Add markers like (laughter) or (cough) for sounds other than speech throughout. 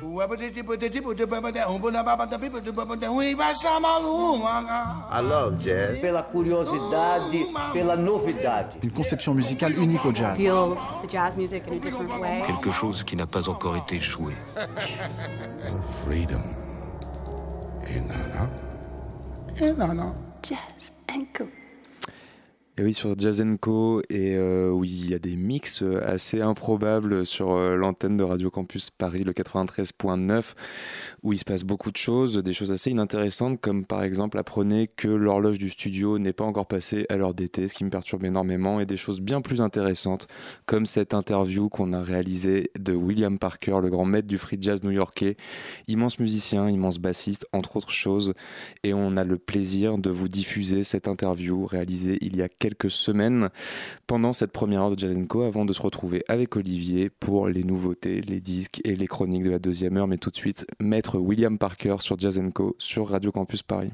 I love jazz. Pela curiosidade, pela novidade. Une conception musicale unique au jazz. Feel the jazz music in a different way. Quelque chose qui n'a pas encore été joué. Freedom. Et nana. Et nana. Jazz and Co. Et oui, sur Jazz Co. Et euh, oui, il y a des mix assez improbables sur euh, l'antenne de Radio Campus Paris, le 93.9, où il se passe beaucoup de choses, des choses assez inintéressantes, comme par exemple apprenez que l'horloge du studio n'est pas encore passée à l'heure d'été, ce qui me perturbe énormément, et des choses bien plus intéressantes, comme cette interview qu'on a réalisée de William Parker, le grand maître du free jazz new-yorkais, immense musicien, immense bassiste, entre autres choses. Et on a le plaisir de vous diffuser cette interview réalisée il y a quelques quelques semaines pendant cette première heure de Jazz Co avant de se retrouver avec Olivier pour les nouveautés, les disques et les chroniques de la deuxième heure. Mais tout de suite, maître William Parker sur Jazz Co sur Radio Campus Paris.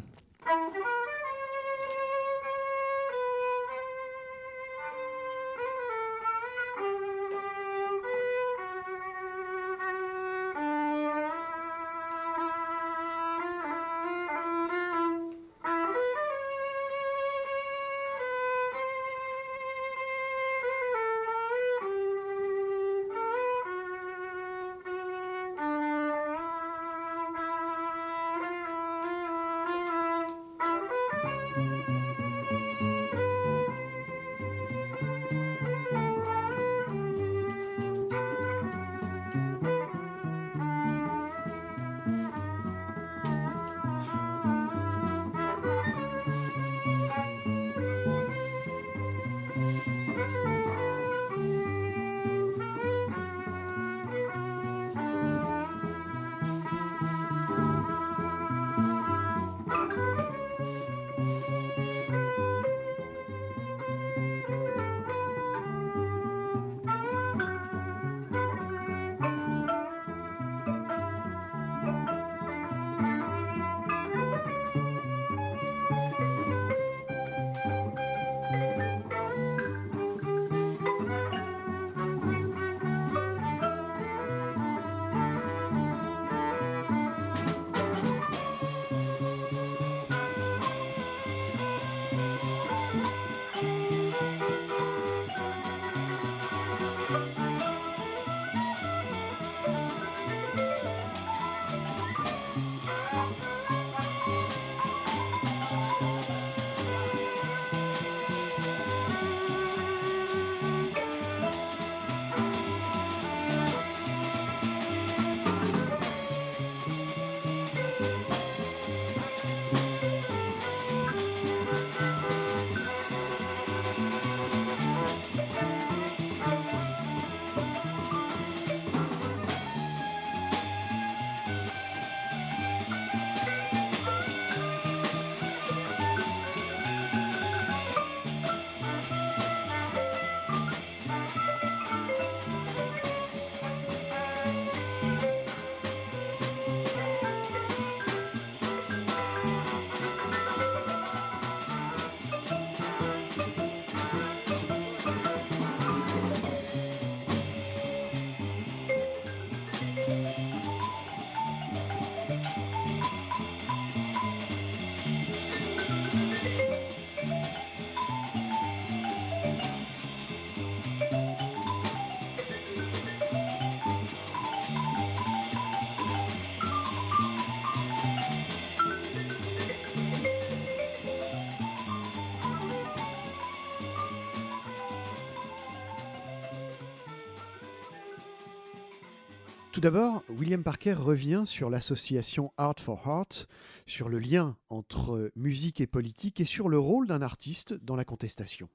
Tout d'abord, William Parker revient sur l'association Art for Heart, sur le lien entre musique et politique et sur le rôle d'un artiste dans la contestation.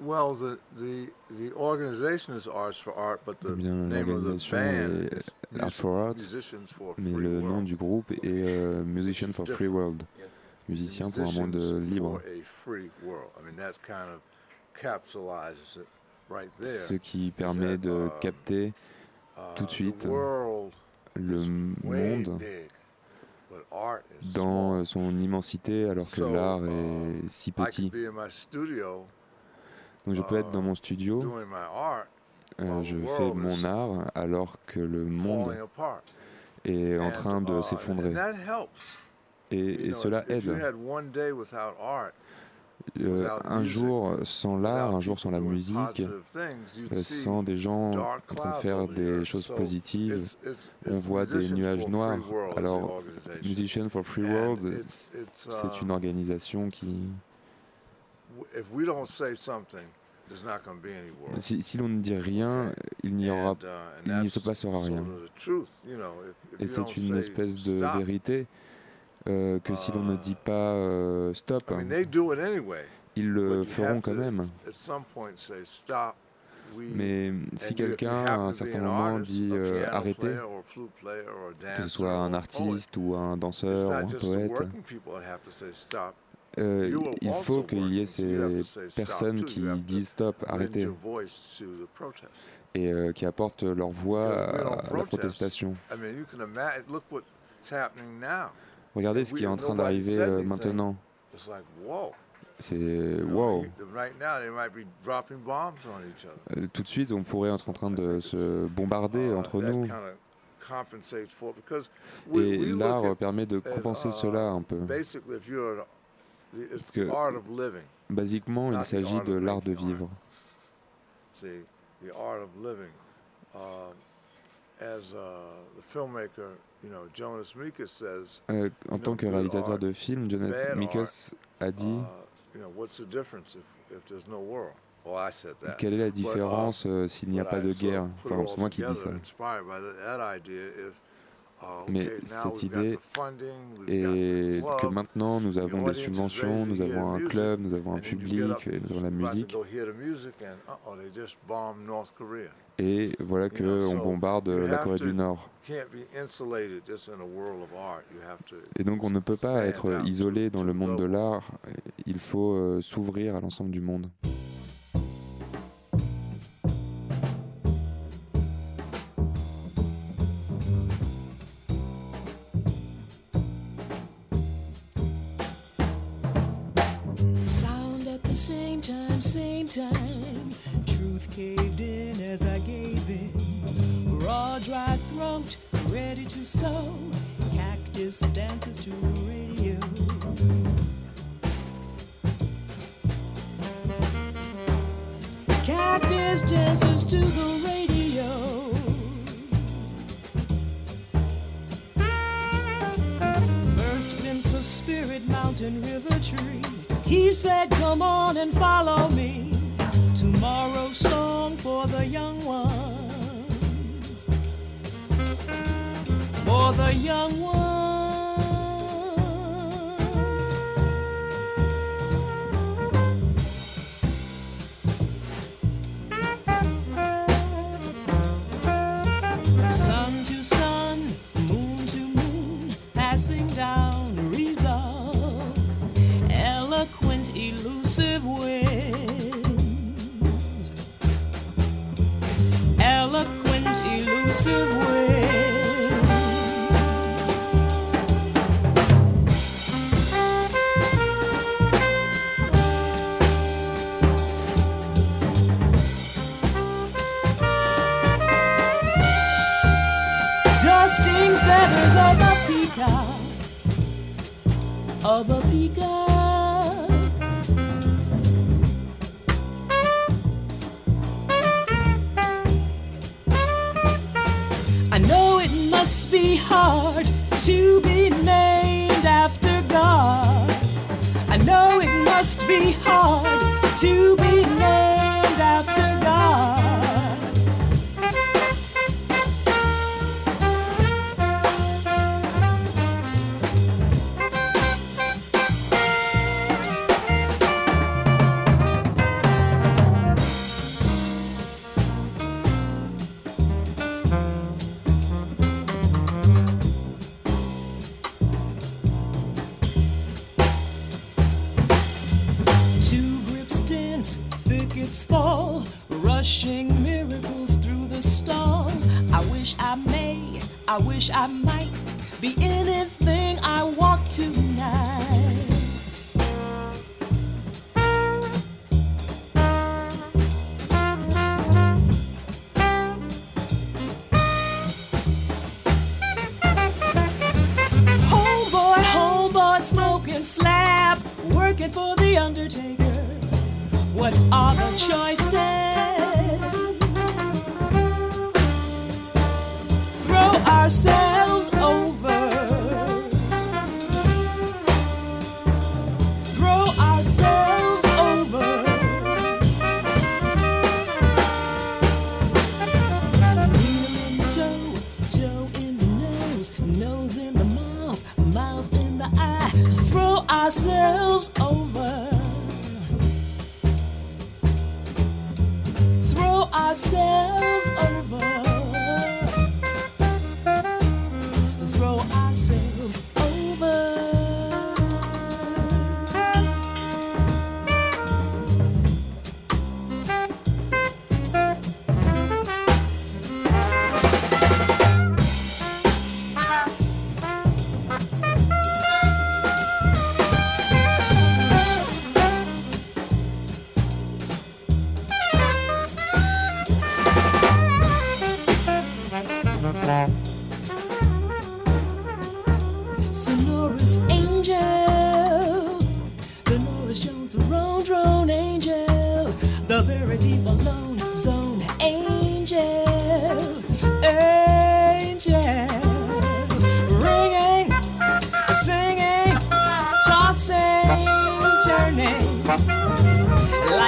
Well, the, the, the organization is Arts for Art, but the Eh bien, name of the l'organisation band est is Art for Art, Musicians for mais Free le nom du groupe est euh, Musician for Free World, musicien pour un monde Musicians libre. for a free world. I mean, that's kind of capsulizes it right there. Ce qui permet de uh, capter tout de the suite le monde dans euh, son immensité alors que l'art uh, est si I could petit. Donc je peux être dans mon studio, euh, je fais mon art alors que le monde est en train de uh, s'effondrer. and that helps. Et, cela aide. Euh, un jour sans l'art, un jour sans la musique, euh, sans des gens en train de faire des choses positives, on voit des Musicians nuages noirs. Alors, organization. Musician for Free World, c'est uh, une organisation qui, si, si l'on ne dit rien, il n'y aura, uh, il ne that's se passera rien. Et c'est une espèce de vérité euh, que si l'on ne dit pas euh, stop, anyway. ils le feront quand même. Mais si quelqu'un à un certain moment dit euh, arrêtez, que ce soit un artiste ou un danseur ou un poète, euh, il faut qu'il y ait ces personnes qui disent stop, arrêtez, et euh, qui apportent leur voix à la protest. protestation. Regardez ce qui est en train d'arriver euh, maintenant. C'est wow. Euh, Tout de suite, on pourrait être en train de se bombarder Uh, entre that nous. Et l'art permet de compenser uh, cela un peu. Parce que- art of living. Basiquement, il s'agit de l'art de vivre. Euh, en You tant know, que réalisateur de film, Jonas bad Mekas a dit uh, you know, what's the difference if, if there's no world? Well, I said that. quelle est la uh, différence euh, s'il n'y a pas de guerre? Enfin, c'est moi qui dis ça. Mais okay, now cette idée the que maintenant nous avons des subventions, nous avons un club, nous avons un public, et nous avons la musique. Et voilà You know, que on so bombarde la Corée du Nord. Et donc on ne peut pas être isolé dans le monde de l'art. Il faut euh, s'ouvrir à l'ensemble du monde. Sow. Cactus dances to the radio. Cactus dances to the radio. First glimpse of Spirit Mountain River Tree. He said, Come on and follow me. Tomorrow's song for the young ones. The young ones.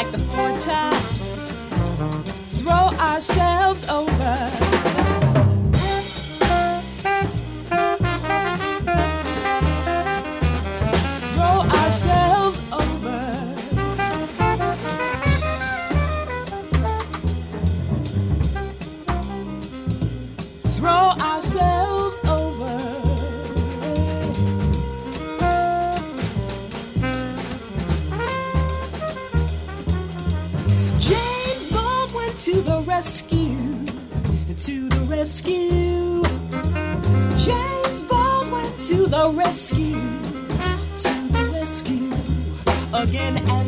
like the four tops, throw ourselves over. rescue, to the rescue. James Bond went to the rescue, to the rescue again.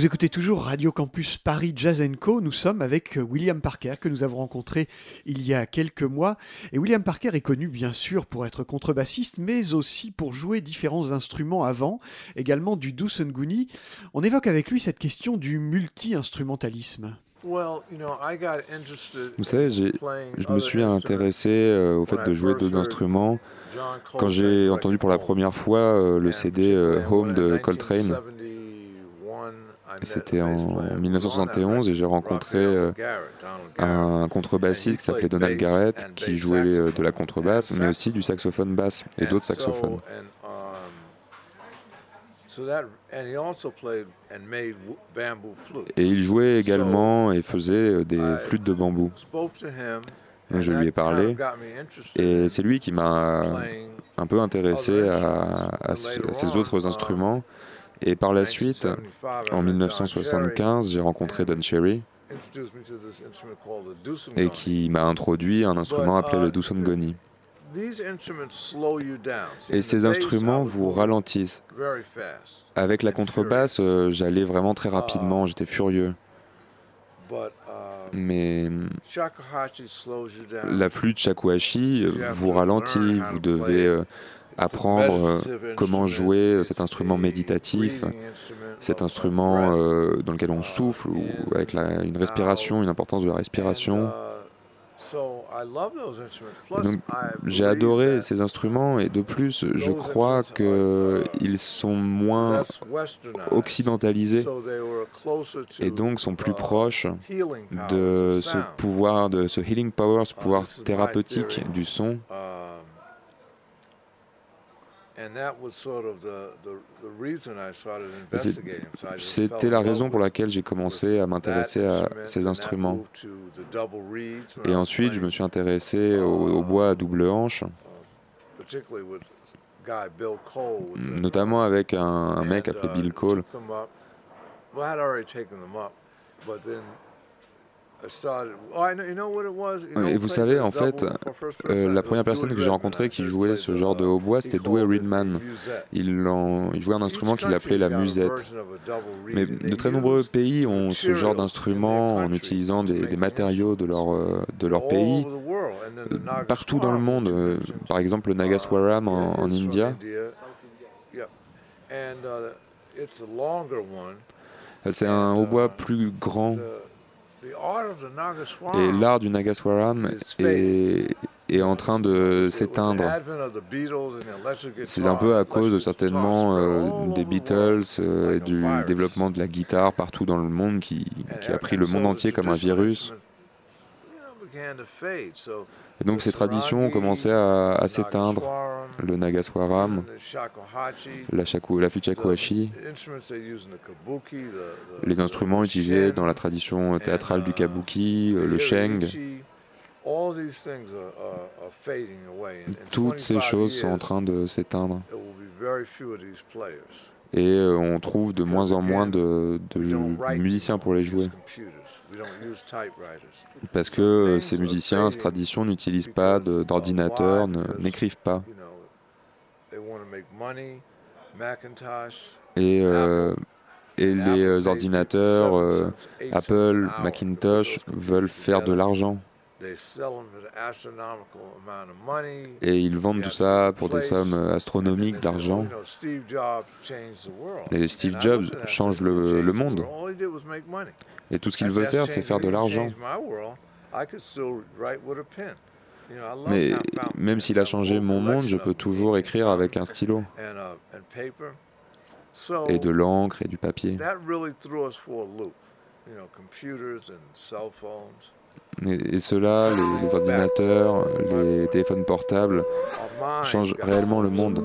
Vous écoutez toujours Radio Campus Paris Jazz Co. Nous sommes avec William Parker que nous avons rencontré il y a quelques mois. Et William Parker est connu bien sûr pour être contrebassiste, mais aussi pour jouer différents instruments avant, également du Dusenguni. On évoque avec lui cette question du multi-instrumentalisme. Vous savez, Je me suis intéressé euh, au fait de jouer d'autres instruments quand j'ai entendu pour la première fois euh, le CD euh, Home de Coltrane. C'était en 1971 et j'ai rencontré euh, un contrebassiste qui s'appelait Donald Garrett qui jouait euh, de la contrebasse mais aussi du saxophone basse et d'autres saxophones. Et il jouait également et faisait euh, des flûtes de bambou. Donc je lui ai parlé et c'est lui qui m'a un peu intéressé à, à ce- à ces autres instruments. Et par la suite, en 1975, j'ai rencontré Don Cherry. Et qui m'a introduit à un instrument appelé le Dusongoni. Et ces instruments vous ralentissent. Avec la contrebasse, euh, j'allais vraiment très rapidement, j'étais furieux. Mais la flûte shakuhachi euh, vous ralentit, vous devez apprendre euh, comment jouer euh, cet instrument méditatif, cet instrument euh, dans lequel on souffle, ou avec la- une respiration, une importance de la respiration. Donc j'ai adoré ces instruments et de plus, je crois qu'ils sont moins occidentalisés et donc sont plus proches de ce pouvoir, de ce healing power, ce pouvoir thérapeutique du son. C'était la raison pour laquelle j'ai commencé à m'intéresser à ces instruments. Et ensuite, je me suis intéressé au, au bois à double hanche, notamment avec un, un mec appelé Bill Cole. Et vous savez, en fait, euh, la première personne que j'ai rencontrée qui jouait ce genre de hautbois, c'était Dewey Reedman. Il, en- il jouait un instrument qu'il appelait la musette. Mais de très nombreux pays ont ce genre d'instrument en utilisant des, des matériaux de leur, euh, de leur pays, euh, partout dans le monde. Par exemple, le Nagaswaram en, en India. C'est un hautbois plus grand. Et l'art du Nagaswaram est, est en train de s'éteindre. C'est un peu à cause certainement euh, des Beatles euh, et du développement de la guitare partout dans le monde qui, qui a pris le monde entier comme un virus. Et donc ces traditions ont commencé à, s'éteindre. Le Nagaswaram, la, la flûte shakuhachi, les instruments utilisés dans la tradition théâtrale du kabuki, euh, le sheng. Toutes ces choses sont en train de s'éteindre. Et euh, on trouve de moins en moins de musiciens pour les jouer. Parce que euh, ces musiciens, ces traditions n'utilisent pas d'ordinateur, n'écrivent pas. Et, euh, et les euh, ordinateurs euh, Apple, Macintosh veulent faire de l'argent. Et ils vendent tout ça pour des sommes euh, astronomiques d'argent. Et Steve Jobs change le, le monde. Et tout ce qu'il veut faire, c'est faire de l'argent. Mais même s'il a changé mon monde, je peux toujours écrire avec un stylo. et de l'encre et du papier. Et, et cela, les, les ordinateurs, les téléphones portables, changent réellement le monde.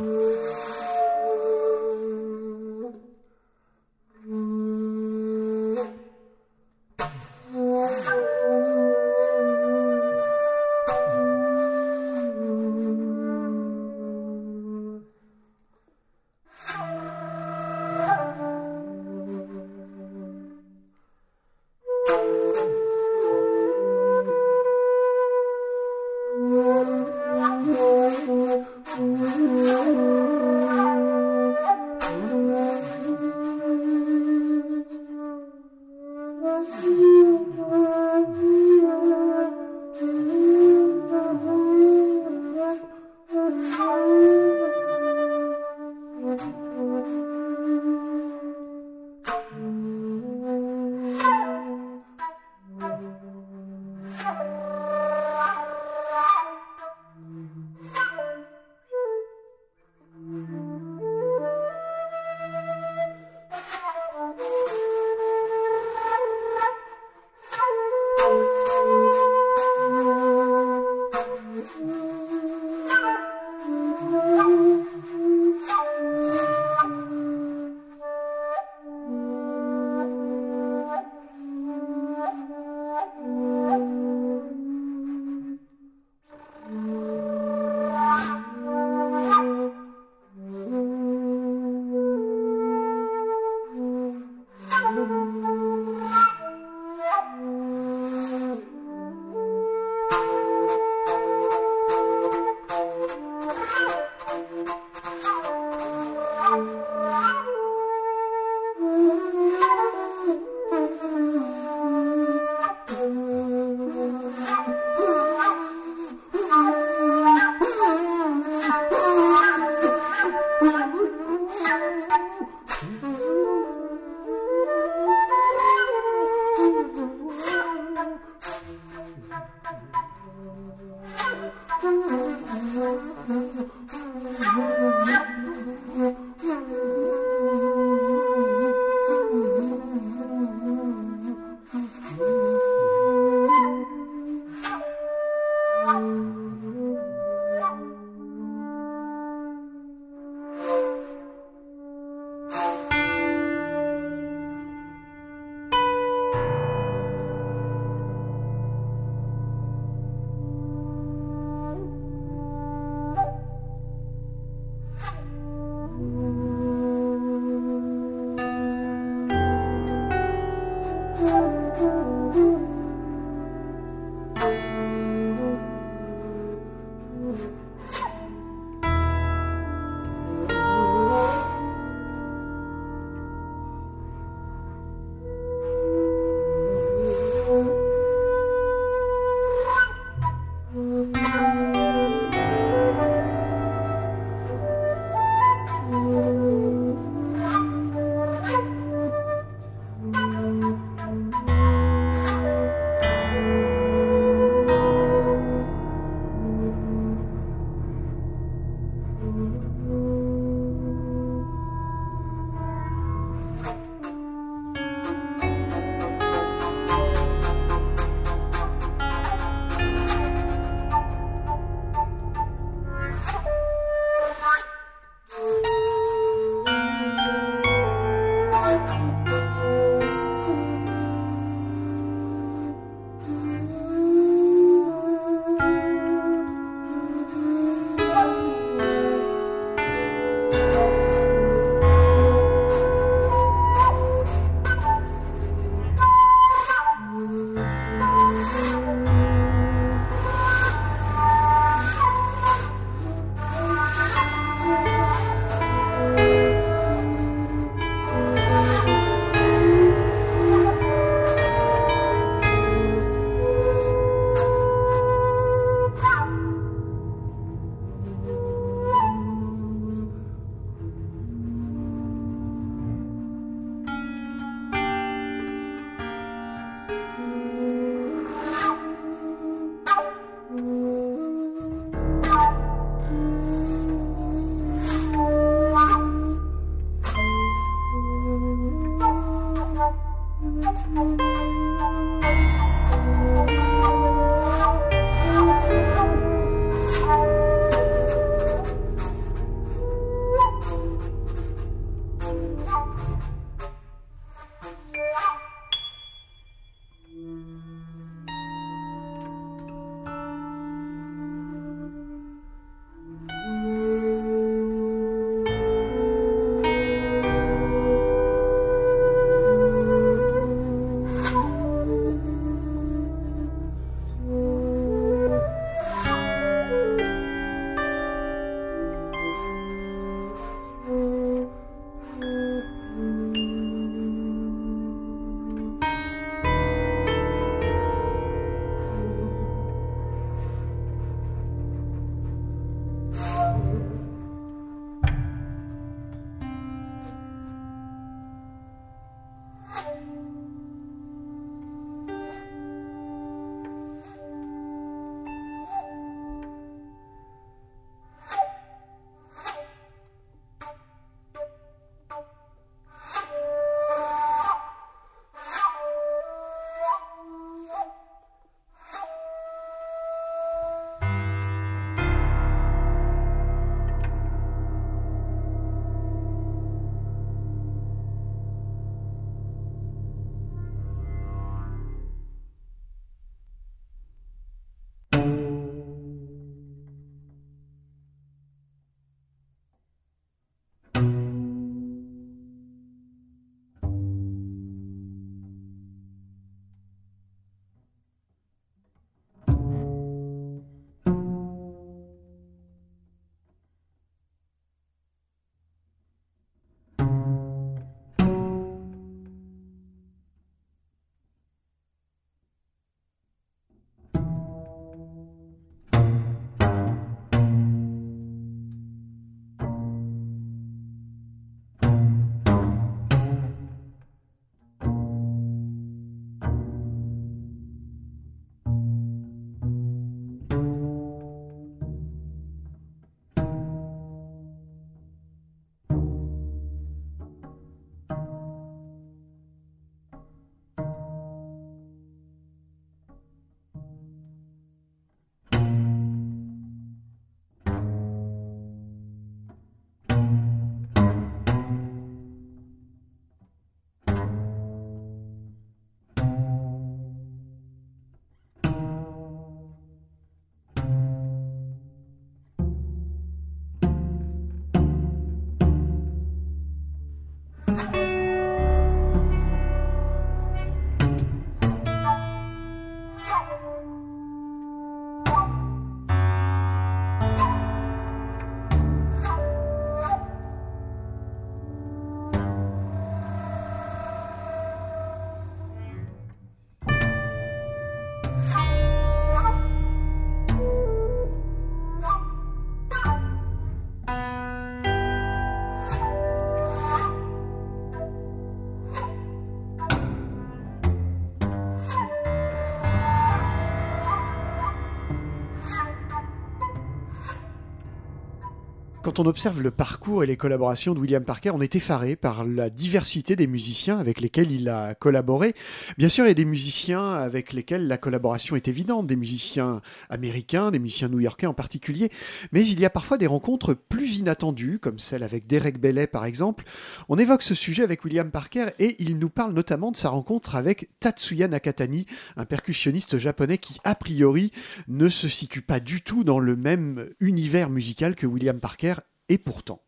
On observe le parcours et les collaborations de William Parker, on est effaré par la diversité des musiciens avec lesquels il a collaboré. Bien sûr, il y a des musiciens avec lesquels la collaboration est évidente, des musiciens américains, des musiciens new-yorkais en particulier, mais il y a parfois des rencontres plus inattendues, comme celle avec Derek Bailey par exemple. On évoque ce sujet avec William Parker et il nous parle notamment de sa rencontre avec Tatsuya Nakatani, un percussionniste japonais qui, a priori, ne se situe pas du tout dans le même univers musical que William Parker et pourtant.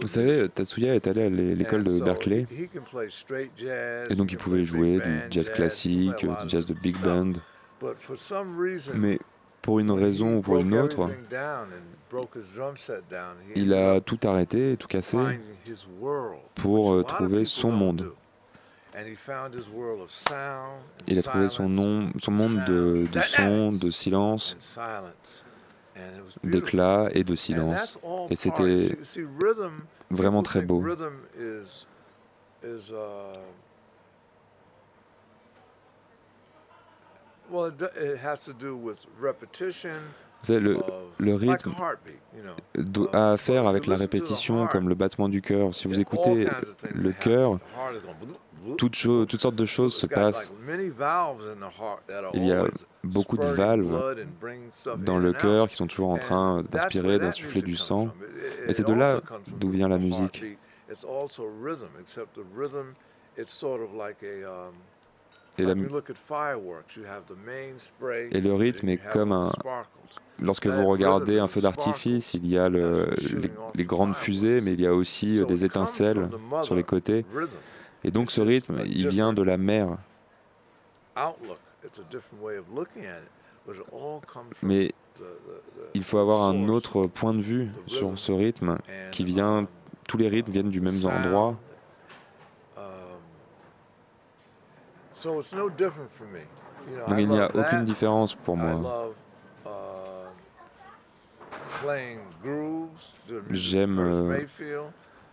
Vous savez. Tatsuya est allé à l'é- l'école de Berkeley et donc il pouvait jouer du jazz classique, du jazz de big band. Mais pour une raison ou pour une autre, il a tout arrêté, tout cassé pour, euh, trouver son monde. Il a trouvé son, silence nom, son monde de, de son, de silence, d'éclat et de silence. Et c'était vraiment très beau. Uh, well, it, do- it has to do with repetition. Vous savez, le, of- le like a rythme heartbeat, you know. do- a à faire avec la répétition comme le battement du cœur. Si vous écoutez le cœur, toutes, sortes de choses se passent. Il y a beaucoup de valves dans le cœur qui sont toujours en train that d'insuffler du sang. Et c'est de là d'où vient la musique. Et, le rythme est comme un. Lorsque vous regardez un feu d'artifice, il y a les, grandes fusées, mais il y a aussi des étincelles sur les côtés. Et donc ce rythme, il vient de la mer. Mais il faut avoir un autre point de vue sur ce rythme qui vient, tous les rythmes viennent du même endroit. Um, so it's no different for me. You know, Donc il n'y a aucune différence pour moi. uh, J'aime,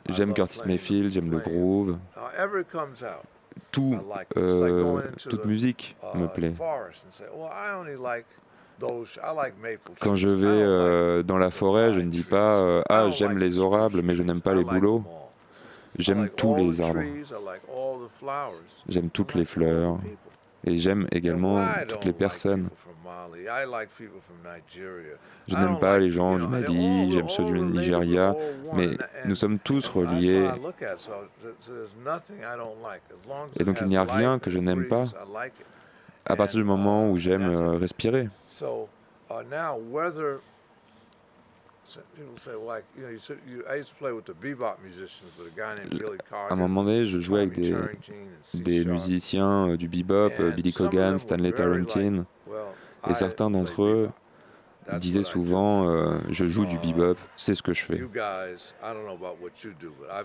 J'aime Curtis Mayfield, j'aime le groove. Tout, euh, toute musique me plaît. Quand je vais euh, dans la forêt, je ne dis pas euh, Ah, j'aime les orables, mais je n'aime pas les bouleaux. J'aime tous les arbres. J'aime toutes les fleurs. Et j'aime également toutes les personnes. Je n'aime pas les gens du Mali, j'aime ceux du Nigeria, mais nous sommes tous reliés. Et donc il n'y a rien que je n'aime pas. À partir du moment uh, où j'aime euh, respirer. À un moment donné, je jouais avec des, musiciens euh, du bebop, euh, Billy Cogan, Stanley Tarantine. Et certains d'entre eux disaient souvent euh, Je joue du bebop, c'est ce que je fais.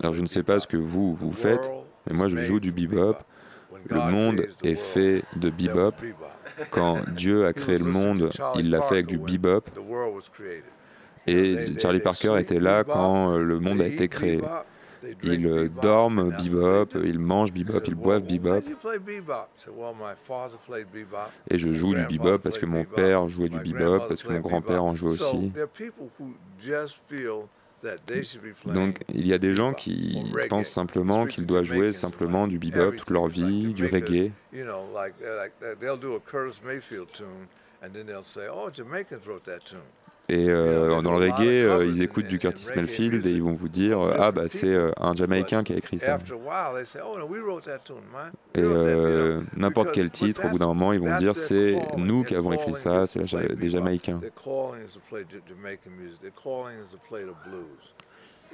Alors je ne sais pas ce que vous, vous faites, mais is moi je joue du bebop. Le monde est fait de bebop. Quand Dieu a créé le monde, il l'a fait avec du bebop. Et Charlie Parker était là quand euh, le monde a été créé. Ils euh, dorment bebop, ils mangent bebop, ils "Well, boivent bebop. Et je joue du bebop parce que mon père jouait du bebop, parce que mon grand-père en jouait aussi. Donc il y a des gens qui pensent simplement qu'ils doivent jouer simplement du bebop toute leur vie, du reggae. Et euh, dans le reggae, euh, ils écoutent du Curtis Mayfield et ils vont vous dire Ah, bah c'est euh, un Jamaïcain qui a écrit ça. "Oh no, we wrote that tune, man." Et euh, n'importe quel titre, au bout d'un moment, ils vont dire C'est nous qui avons écrit ça, c'est des. Jamaïcains.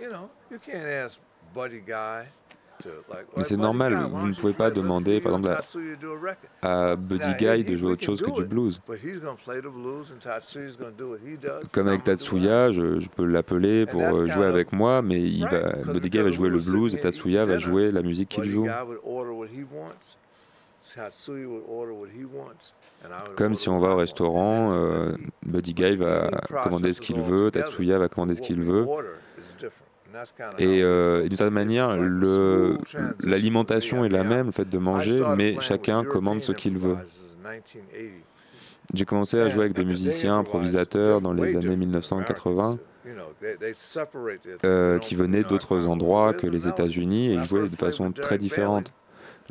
You know, you can't ask Buddy Guy. Mais "Hey, c'est normal, vous ne pouvez pas demander, par exemple, à- Tatsuya do a record." à Buddy Guy de jouer autre chose que du blues. Comme avec Tatsuya, je, je peux l'appeler pour euh, jouer avec moi, mais il va, Buddy Guy va jouer le blues et Tatsuya va jouer la musique qu'il joue. Comme si on va au restaurant, euh. Buddy Guy va commander ce qu'il veut. Tatsuya va commander ce qu'il veut. Et euh, et d'une certaine manière, transition l'alimentation est la même, le fait de manger, mais chacun commande ce qu'il veut. improvisers in 1980. J'ai commencé à jouer avec des musiciens improvisateurs dans les années 1980 euh, qui venaient d'autres endroits que les États-Unis et ils jouaient de façon très différente.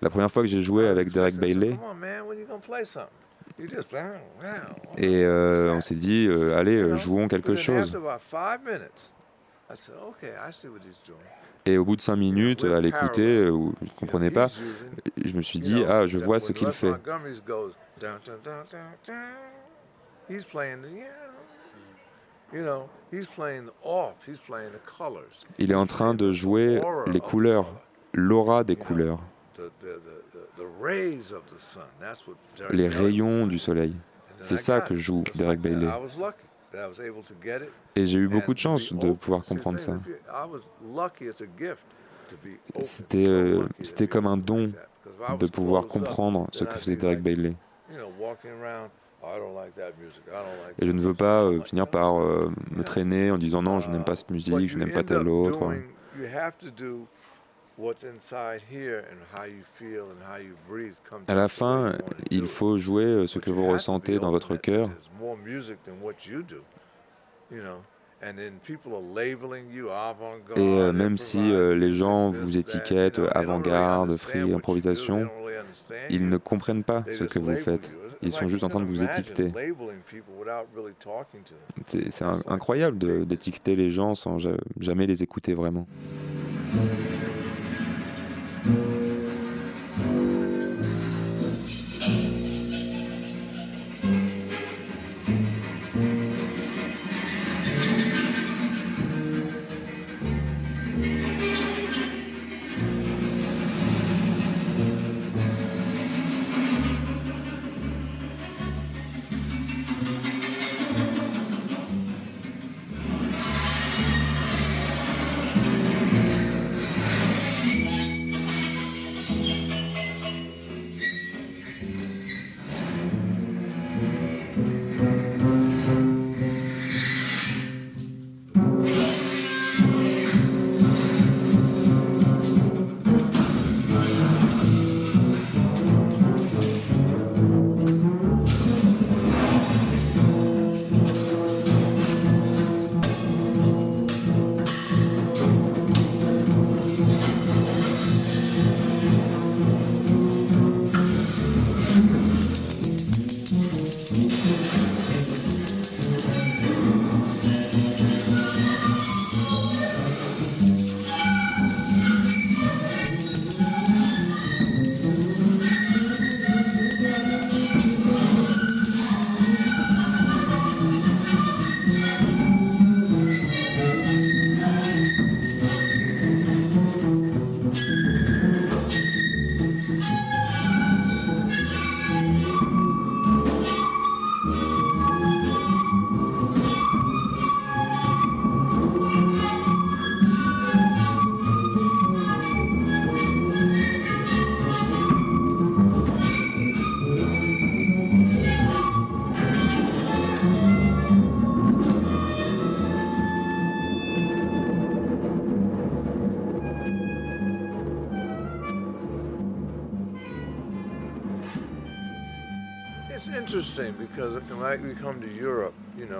La première fois que j'ai joué avec Derek Bailey, et euh, on s'est dit, euh, allez, euh, jouons quelque chose. Et au bout de cinq minutes, à l'écouter, où je ne comprenais pas, je me suis dit, ah, je vois ce qu'il fait. Il est en train de jouer les couleurs, l'aura des couleurs, les rayons du soleil. C'est ça que joue Derek Bailey. Et j'ai eu beaucoup de chance de pouvoir comprendre ça. C'était euh, comme un don de pouvoir comprendre ce que faisait Derek Bailey. Et je ne veux pas euh, finir par euh, me traîner en disant non, je n'aime pas cette musique, je n'aime pas telle autre. À la fin, il faut jouer euh, ce que vous ressentez dans votre cœur. Et euh, même si euh, les gens vous étiquettent avant-garde, free, improvisation, ils ne comprennent pas ce que vous faites. Ils sont juste en train de vous étiqueter. C'est c'est in- incroyable d'étiqueter les gens sans ja- jamais les écouter vraiment.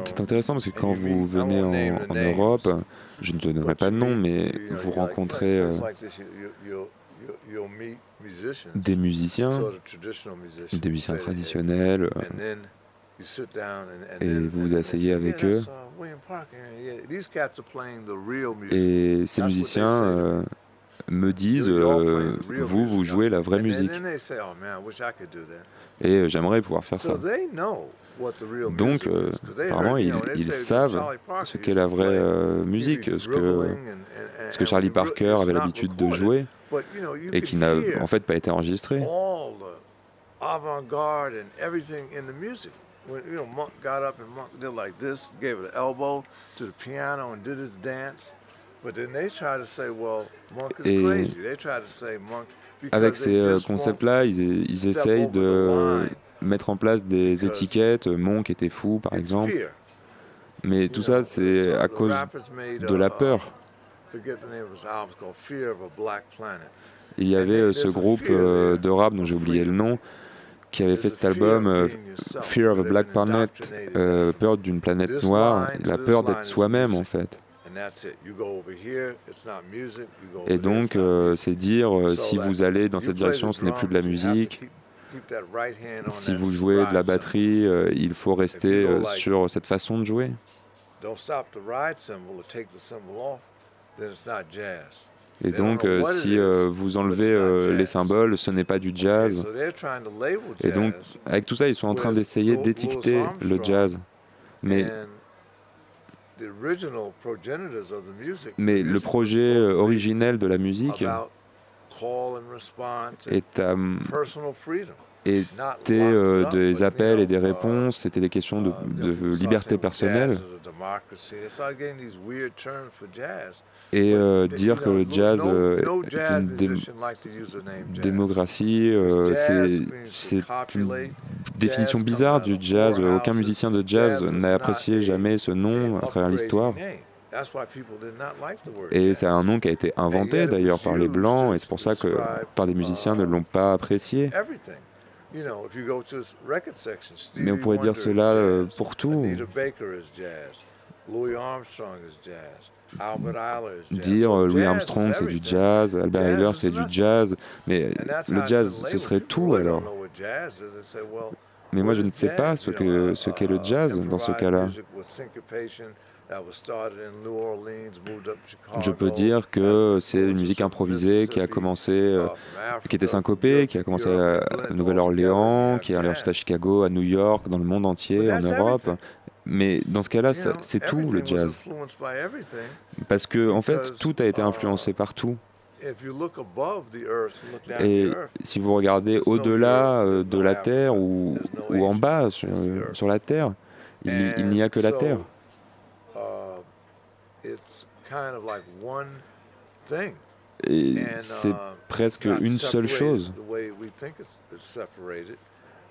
C'est intéressant parce que quand vous venez en, en Europe, je ne donnerai pas de nom, mais vous rencontrez euh, des musiciens, des musiciens traditionnels, euh, et vous vous asseyez avec eux. Et ces musiciens euh, me disent, euh, vous, vous jouez la vraie musique. Et euh, j'aimerais pouvoir faire ça. Donc, euh, apparemment, ils, ils savent ce qu'est la vraie euh, musique, ce que, ce que Charlie Parker avait l'habitude de jouer et qui n'a en fait pas été enregistré. avant-garde and everything in the music. When you know Monk got up and Monk did like this, gave an elbow to the piano and did his dance. But then they try to say, well, Monk is Et crazy. They try to say Monk Avec ces euh, concepts-là, ils, essayent de. Mettre en place des étiquettes. Monk était fou, par exemple. Mais tout ça, c'est à cause de la peur. Black Planet. Il y avait euh, ce groupe euh, de rap dont j'ai oublié le nom, qui avait fait cet album euh, Fear of a Black Planet, euh, peur d'une planète noire, la peur d'être soi-même en fait. Et donc, euh, c'est dire, euh, si vous allez dans cette direction, ce n'est plus de la musique. Si vous jouez de la batterie, euh, il faut rester euh, sur cette façon de jouer. Et donc, euh, si euh, vous enlevez euh, les symboles, ce n'est pas du jazz. Et donc, avec tout ça, ils sont en train d'essayer d'étiqueter le jazz. Mais, mais le projet originel de la musique est à, était euh, des appels et des réponses, c'était des questions de, de liberté personnelle. Et euh, dire que le jazz euh, est une dé- démocratie, euh, c'est une définition bizarre du jazz. Aucun musicien de jazz n'a apprécié jamais ce nom à travers l'histoire. Et c'est un nom qui a été inventé d'ailleurs par les Blancs, et c'est pour ça que par des musiciens ne l'ont pas apprécié. Mais on pourrait dire cela euh, pour tout. Dire euh, Louis Armstrong c'est du jazz, Albert Ayler c'est du jazz, mais le jazz ce serait tout alors. Mais moi je ne sais pas ce que ce qu'est le jazz dans ce cas-là. Je peux dire que c'est une musique improvisée qui a commencé, euh, qui était syncopée, qui a commencé à Nouvelle-Orléans, qui est allée ensuite à Chicago, à New York, dans le monde entier, en Europe. Mais dans ce cas-là, c'est tout le jazz. Parce que, en fait, tout a été influencé par tout. Et si vous regardez au-delà euh, de la Terre ou, ou en bas sur, sur la Terre, il n'y a que la Terre. Et c'est presque une seule chose.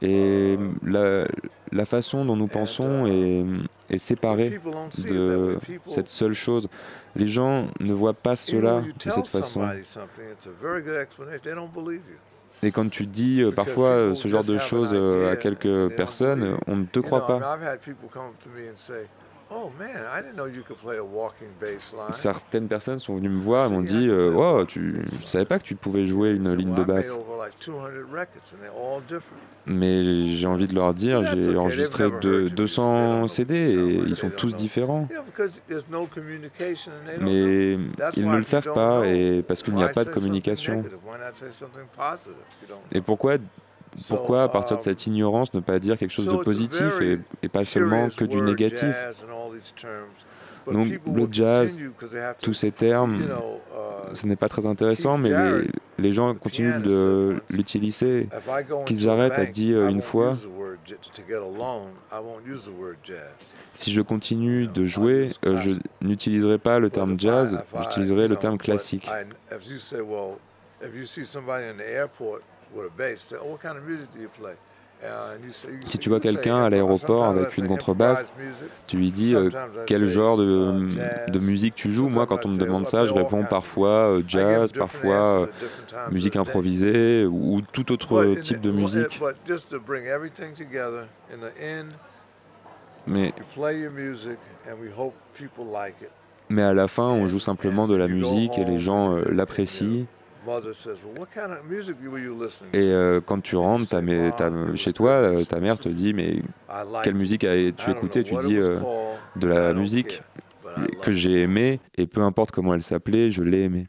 Et la, la façon dont nous pensons est, est séparée de cette seule chose. Les gens ne voient pas cela de cette façon. Et quand tu dis euh, parfois euh, ce genre de choses euh, à quelques personnes, on ne te croit pas. Oh, Certaines personnes sont venues me voir et m'ont dit euh, Oh, tu, je ne savais pas que tu pouvais jouer une ligne de basse. Mais j'ai envie de leur dire j'ai enregistré de- 200 CD et ils sont tous différents. Mais ils ne le savent pas et parce qu'il n'y a pas de communication. Et pourquoi, pourquoi à partir de cette ignorance ne pas dire quelque chose de positif et, et pas seulement que du négatif Donc le jazz, tous ces termes, ce n'est pas très intéressant, mais les, les gens continuent de l'utiliser. Keith Jarrett a dit euh, une fois, si je continue de jouer, euh, je n'utiliserai pas le terme jazz, j'utiliserai le terme classique. Si tu vois quelqu'un à l'aéroport avec une contrebasse, tu lui dis euh, quel genre de, de musique tu joues? Moi, quand on me demande ça, je réponds parfois euh, jazz, parfois euh, musique improvisée ou, ou tout autre type de musique. Mais, mais à la fin, on joue simplement de la musique et les gens euh, l'apprécient. Et euh, quand tu rentres ta ta- chez toi, euh, ta mère te dit mais quelle musique as-tu écouté Tu dis euh, de la musique que j'ai aimée et peu importe comment elle s'appelait, je l'ai aimée.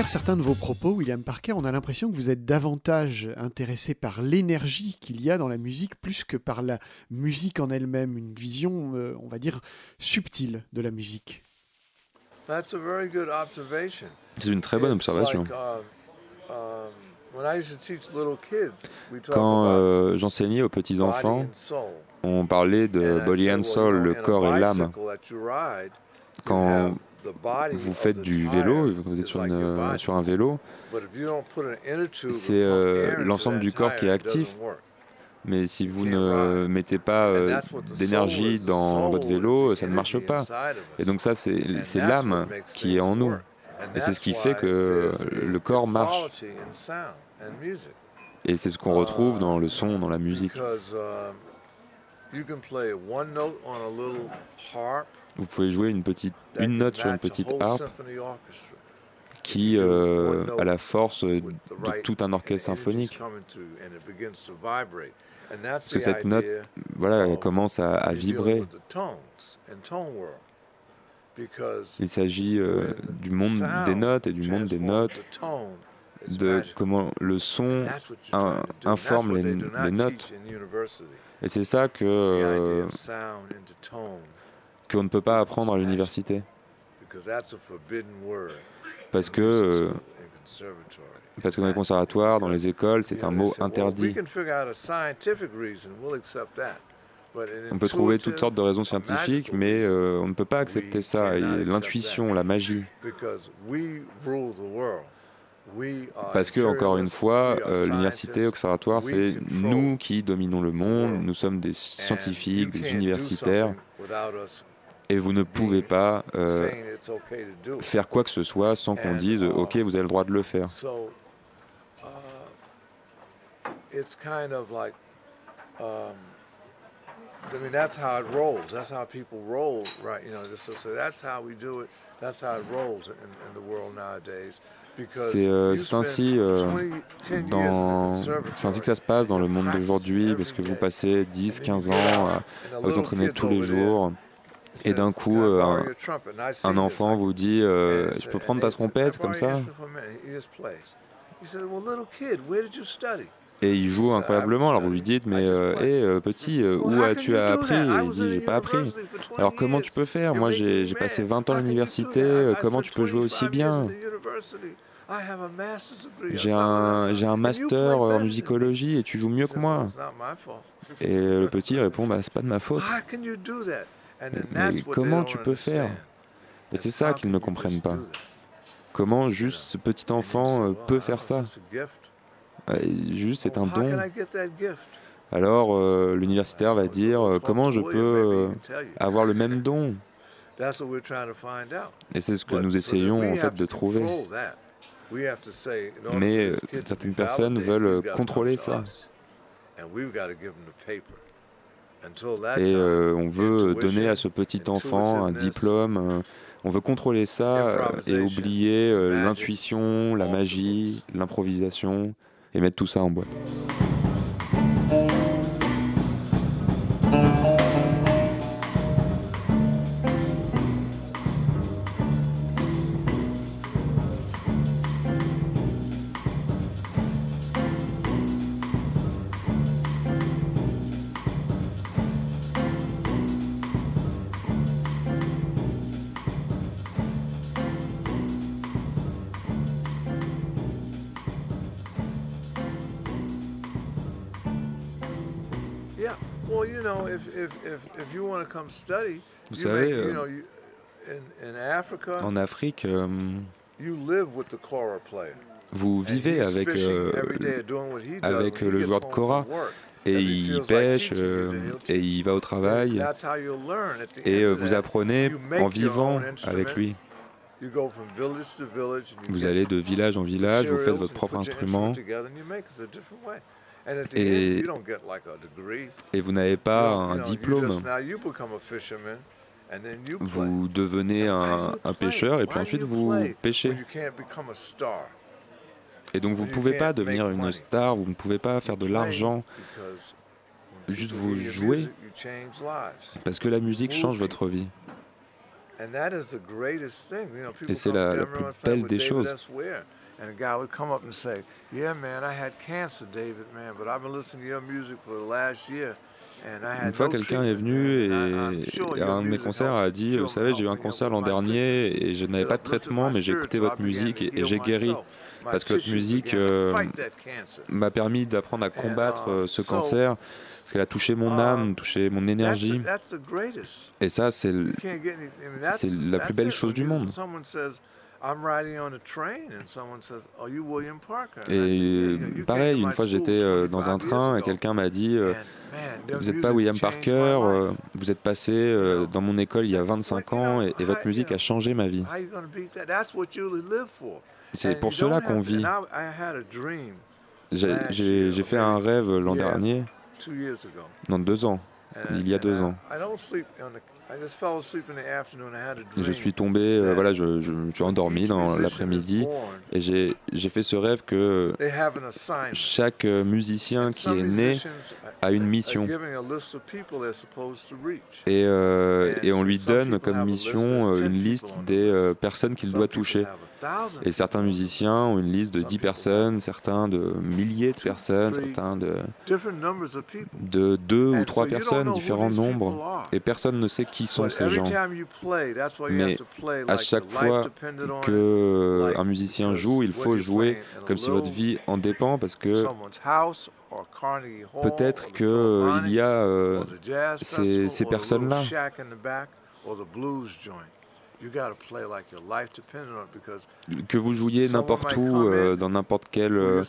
Travers certains de vos propos, William Parker, on a l'impression que vous êtes davantage intéressé par l'énergie qu'il y a dans la musique plus que par la musique en elle-même, une vision, euh, on va dire, subtile de la musique. That's a very good observation. C'est une très bonne observation. like, when I used to teach little kids, we talk Quand about euh, j'enseignais aux petits body enfants, and soul. on parlait de body and soul, le corps et l'âme. bicycle that you ride, you Quand vous faites du vélo, vous êtes is sur, une- un vélo, c'est euh, l'ensemble du corps qui est actif. mais si vous ne mettez pas euh, d'énergie dans votre vélo, ça ne marche pas. Et donc ça, c'est l'âme qui est en nous. Et c'est ce qui fait que le corps marche. Et c'est ce qu'on retrouve dans le son, dans la musique. Vous pouvez jouer une, petite, une note sur une petite harpe qui euh, a la force the de tout un orchestre symphonique. Parce que cette note, voilà, elle commence à, vibrer. Il s'agit euh, du monde des notes et du monde des notes, de comment le son in- informe les, notes. Et c'est ça que euh, qu'on ne peut pas apprendre à l'université. Parce que, euh, parce dans les conservatoires, dans les écoles, c'est un mot interdit. On peut trouver toutes sortes de raisons scientifiques, mais euh, on ne peut pas accepter ça. L'intuition, la magie. Parce que, encore une fois, euh, l'université, l'observatoire, c'est nous qui dominons le monde, nous sommes des scientifiques, des universitaires, et vous ne pouvez pas euh, faire quoi que ce soit sans qu'on dise uh, OK, vous avez le droit de le faire. So it's kind of like, I mean, that's how it rolls. That's how people roll, right? You know, just to say that's how we do it. That's how it rolls in, in the world nowadays. Because C'est euh, ainsi, euh, 20, 10 years in a dans... conservatory c'est ainsi que ça se passe dans le monde d'aujourd'hui, parce que vous passez 10, 15 ans à vous entraîner tous les jours. Et d'un coup, euh, un, un enfant vous dit euh, Je peux prendre ta trompette comme ça Et il joue incroyablement. Alors vous lui dites Mais hé euh, petit, euh, où as-tu appris? Et il dit J'ai pas appris. Alors comment tu peux faire? Moi j'ai passé 20 ans à l'université, euh, comment tu peux jouer aussi bien? I have a master's degree. J'ai un, master play en better than me." musicologie et tu joues mieux que moi. Et le petit répond bah, c'est pas de ma faute. Mais comment tu peux faire. Et c'est ça qu'ils ne comprennent pas. Comment juste ce petit enfant euh, "Well, peut faire ça? just a gift." Ouais, Juste c'est un don. Alors euh, l'universitaire va dire euh, comment je peux euh, avoir le même don? (laughs) Et c'est ce que nous essayons en fait de trouver. Mais certaines personnes veulent contrôler ça. Et euh, on veut intuition, donner à ce petit enfant un diplôme. euh, On veut contrôler ça euh, et oublier euh, l'intuition, la magie, l'improvisation et mettre tout ça en boîte. Vous savez, euh, En Afrique, euh, vous vivez avec, euh, avec le joueur de work. et il pêche euh, et il va au travail. Et vous apprenez en vivant avec lui. Vous allez de village en village, vous faites votre propre instrument Et- vous n'avez pas un diplôme. Vous devenez un, pêcheur et puis ensuite vous pêchez? Et donc vous ne pouvez pas devenir une star, vous ne pouvez pas faire de l'argent Juste vous jouez. parce que la musique change votre vie. And that is the greatest thing. You know, people Et c'est la- plus belle des choses. And a guy would come up and say, "Yeah, man, I had cancer, David, man, but I've been listening to your music for the last year." And I had Une fois, quelqu'un est venu et, à un de mes concerts a dit, vous savez, j'ai eu un concert l'an dernier et je n'avais pas de traitement, mais j'ai écouté votre musique et, j'ai guéri. Parce que votre musique euh, m'a permis d'apprendre à combattre uh, euh, ce cancer, parce qu'elle a touché mon uh, âme, touché mon énergie. Et ça, c'est la plus belle chose du monde. Someone says, I'm riding on a train, and someone says, "Are you William Parker?" And I Et said, "Yeah, you know, euh, you came pareil, une fois j'étais euh, dans 25 un train et quelqu'un m'a dit euh, Vous n'êtes pas William Parker, euh, vous êtes passé dans mon école il y a 25 ans et, et votre musique a changé ma vie. How you gonna beat that? That's what you live for. C'est pour cela qu'on vit. J'ai- fait un rêve l'an dernier, dans deux ans, il y a deux ans. Et je suis tombé, euh, voilà, je, je, je suis endormi dans l'après-midi et j'ai fait ce rêve que chaque euh, musicien qui est né a une mission. et, euh, et on lui donne comme mission there's euh, 10 une liste des euh, personnes qu'il doit toucher. Et certains musiciens ont une liste de Some 10 people have personnes, certains de milliers de personnes, certains de, different numbers of people. de deux ou trois personnes, différents nombres. Et personne ne sait qui sont ces gens. Mais à chaque fois depended on que it, euh, like un musicien joue, il faut jouer comme si votre vie en dépend, parce que peut-être que euh, y a euh, ces- personnes-là. Que vous jouiez n'importe où, euh, dans n'importe quel euh,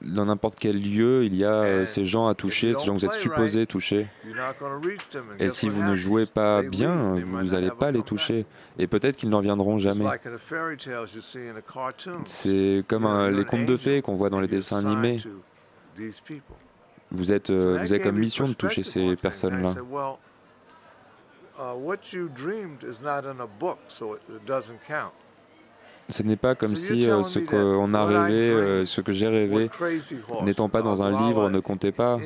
dans n'importe quel lieu, il y a euh, ces gens à toucher, ces gens que vous êtes supposés toucher. Et si vous ne jouez pas bien, vous n'allez pas les toucher. Et peut-être qu'ils ne reviendront It's jamais. C'est comme un- les contes de fées qu'on voit dans les dessins animés. Vous êtes, vous avez comme me mission de toucher ces personnes-là. Said, well, what you dreamed is not in a book, so it, it doesn't count. Ce n'est pas comme si euh, ce qu'on a rêvé, euh, ce que j'ai rêvé, n'étant pas dans un uh, livre, Lala, ne comptait pas.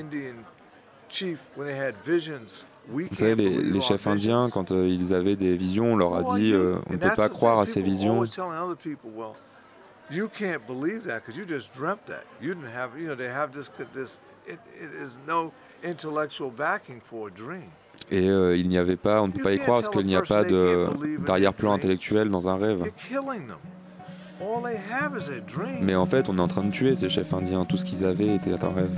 Vous savez, les, chefs indiens, quand euh, ils avaient des visions, on leur a dit on ne peut pas croire à ces visions. Et euh, il n'y avait pas, on ne peut pas y croire parce qu'il n'y a pas d'arrière-plan intellectuel dans un rêve. Mais en fait, on est en train de tuer ces chefs indiens. Tout ce qu'ils avaient était un rêve.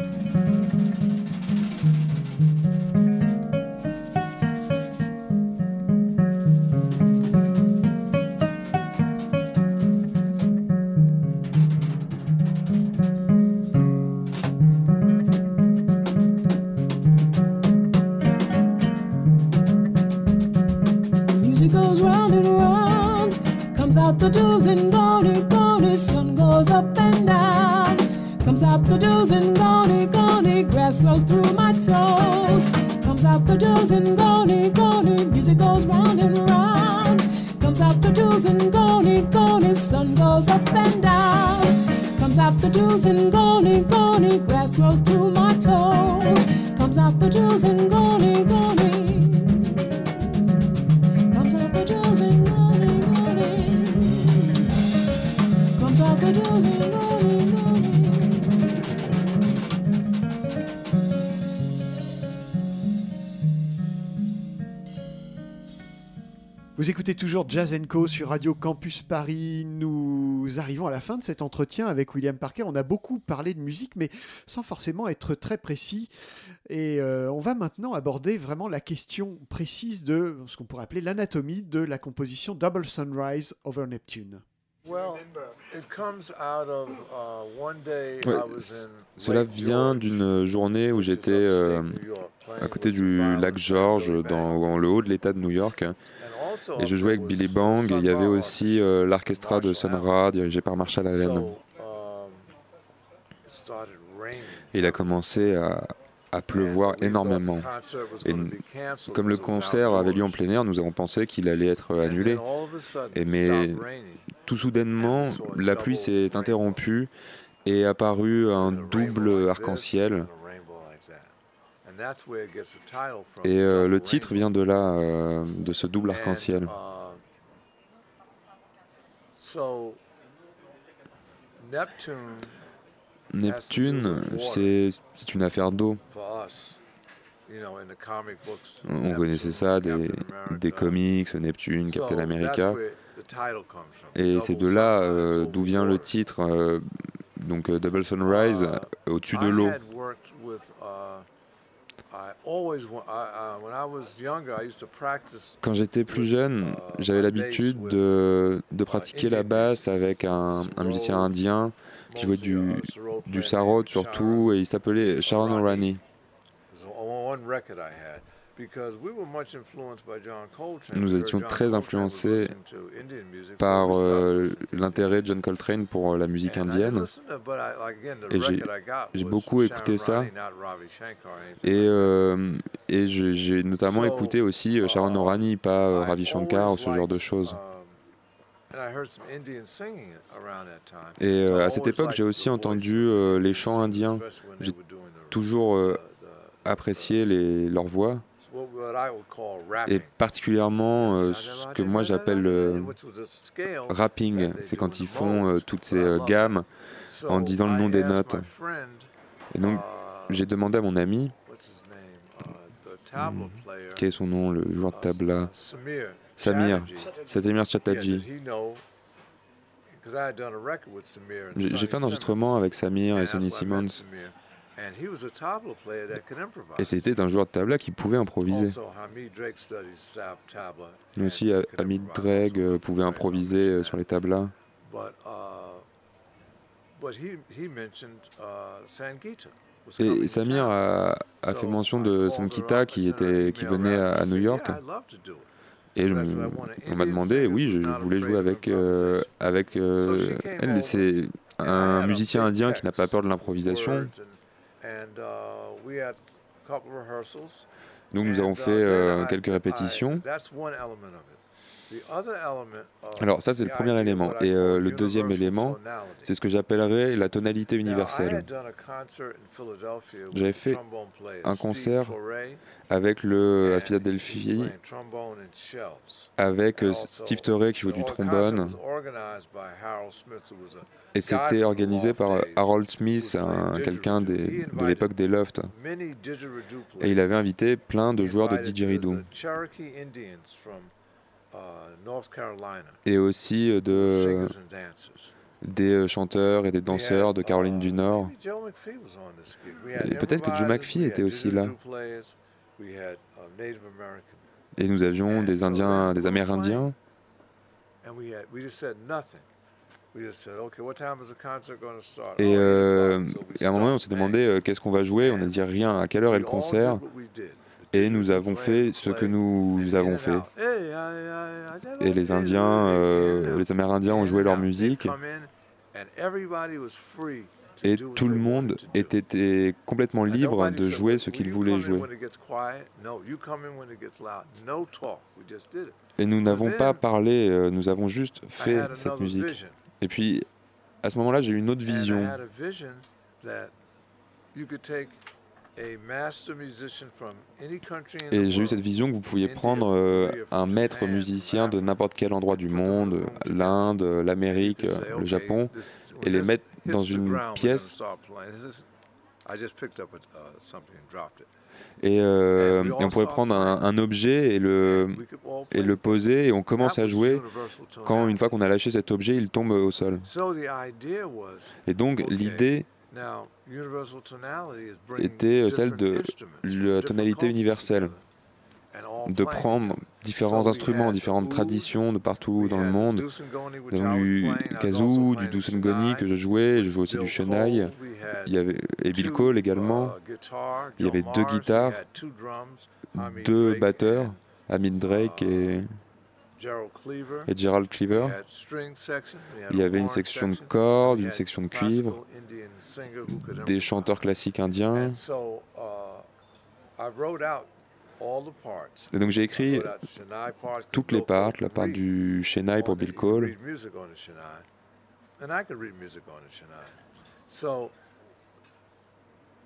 Out the do's and gone, gone. Grass grows through my toes. Comes out the do's and gone, gone. Music goes round and round. Comes out the do's and gone, gone. Sun goes up and down. Comes out the do's and gone, gone. Grass grows through my toes. Comes out the do's and gone, gone. Vous écoutez toujours Jazz Co sur Radio Campus Paris. Nous arrivons à la fin de cet entretien avec William Parker. On a beaucoup parlé de musique, mais sans forcément être très précis. Et euh, on va maintenant aborder vraiment la question précise de ce qu'on pourrait appeler l'anatomie de la composition Double Sunrise over Neptune. Well, it comes out of uh, one day Ouais, I was c- in Cela vient d'une journée où j'étais euh, à côté du lac George, dans le haut de l'état de New York. Et je jouais avec Billy Bang. Et il y avait aussi euh, l'orchestra de Sun. Ra, dirigé par Marshall Allen. Um. Et il a commencé à, à pleuvoir énormément. Et Comme le concert avait lieu en plein air, nous avons pensé qu'il allait être euh, annulé. Et mais tout soudainement, la pluie s'est interrompue et est apparu un double arc-en-ciel. Et euh, le titre vient de là, euh, de ce double arc-en-ciel. uh, so, Neptune, Neptune, c'est une affaire d'eau. On connaissait ça des, comics, Neptune, Captain America. Et c'est de là euh, d'où vient le titre, euh, donc Double Sunrise, Uh, au-dessus de l'eau. Quand j'étais plus jeune, uh, j'avais my l'habitude de, de pratiquer la basse avec un, un musicien indien qui jouait du, uh, Sarod du sarod surtout, et il s'appelait Sharon Orani. Nous étions très influencés par euh, l'intérêt de John Coltrane pour euh, la musique indienne. Et j'ai- beaucoup écouté ça. Et, euh, et j'ai notamment écouté aussi Sharon uh, Orani, pas Ravi Shankar ou ce genre de choses. um. Et euh, à cette époque, j'ai aussi entendu les chants indiens. J'ai toujours apprécié les, leur voix, what- what I would call et particulièrement euh, ce que moi j'appelle euh, rapping, c'est quand ils font euh, toutes ces euh, gammes. En disant le nom des notes. Et donc uh, j'ai demandé à mon ami, uh, player, quel est son nom, le joueur de uh, tabla, Samir, Samir, Chatterjee. J'ai fait un enregistrement avec Samir et Sonny Simmons. Samir. And he was a tabla player that could improvise. Et c'était un joueur de tabla qui pouvait improviser. Mais aussi, Hamid Dreg euh, pouvait improviser euh, sur les tablas. Uh, uh, Et Samir a, a fait mention de Sankita qui, était, qui venait à, New York. Et je- on m'a demandé, oui, je voulais jouer avec, euh, avec euh, elle. C'est un musicien indien qui n'a pas peur de l'improvisation. Donc nous And, avons uh, fait euh, quelques répétitions. Alors ça c'est le premier élément. Et euh, le deuxième élément, c'est ce que j'appellerais la tonalité universelle. J'avais fait un concert Avec le à Philadelphie, avec euh, Steve Torrey qui joue du trombone. Et c'était organisé par Harold Smith, un- quelqu'un de l'époque des Lofts. Et il avait invité plein de joueurs de didgeridoo. Et aussi euh, de, des euh, chanteurs et des danseurs de Caroline du Nord. Et peut-être que Joe McPhee était aussi là. uh, Et nous avions des Indiens, des Amérindiens. and we had we just said nothing. We just said, okay, what time is the concert going to start? Et, Oh, euh, et à un moment, on s'est demandé euh, qu'est-ce qu'on va jouer? On a dit rien. À quelle heure est le concert? Et nous avons fait ce que nous avons fait. Et les Indiens, euh, les Amérindiens ont joué leur musique. Et tout le monde était, complètement libre de jouer "Well, ce qu'il voulait jouer. when it gets quiet?" No, you come in when it gets loud. No talk. We just did it. Et nous n'avons pas parlé, euh, nous avons juste fait cette musique. Et puis, à ce moment-là, j'ai eu une autre vision. Et j'ai eu cette vision que vous pouviez prendre euh, un maître musicien de n'importe quel endroit du monde, l'Inde, l'Amérique, say, le "Okay, Japon, et les mettre dans une pièce. start playing." This is- I just picked up a, uh. Et, euh, et on pourrait prendre un, objet et le, et poser et on commence à jouer. Quand une fois qu'on a lâché cet objet, il tombe au sol. So the idea was, Et donc l'idée était euh, celle de la tonalité universelle, de prendre différents instruments, différentes traditions de partout dans le monde. Nous avons du kazoo, du dusengoni que je jouais, je jouais aussi du had Il y avait, et Bill Cole également, uh, Il y avait deux guitares, deux batteurs, Amit Drake et, Gerald Cleaver. Et Gerald Cleaver. Il y avait une section de cordes, une section de cuivre, des chanteurs classiques indiens. Uh, I wrote out all the parts. Et donc j'ai écrit toutes les parts, la part du Chennai pour Bill Cole,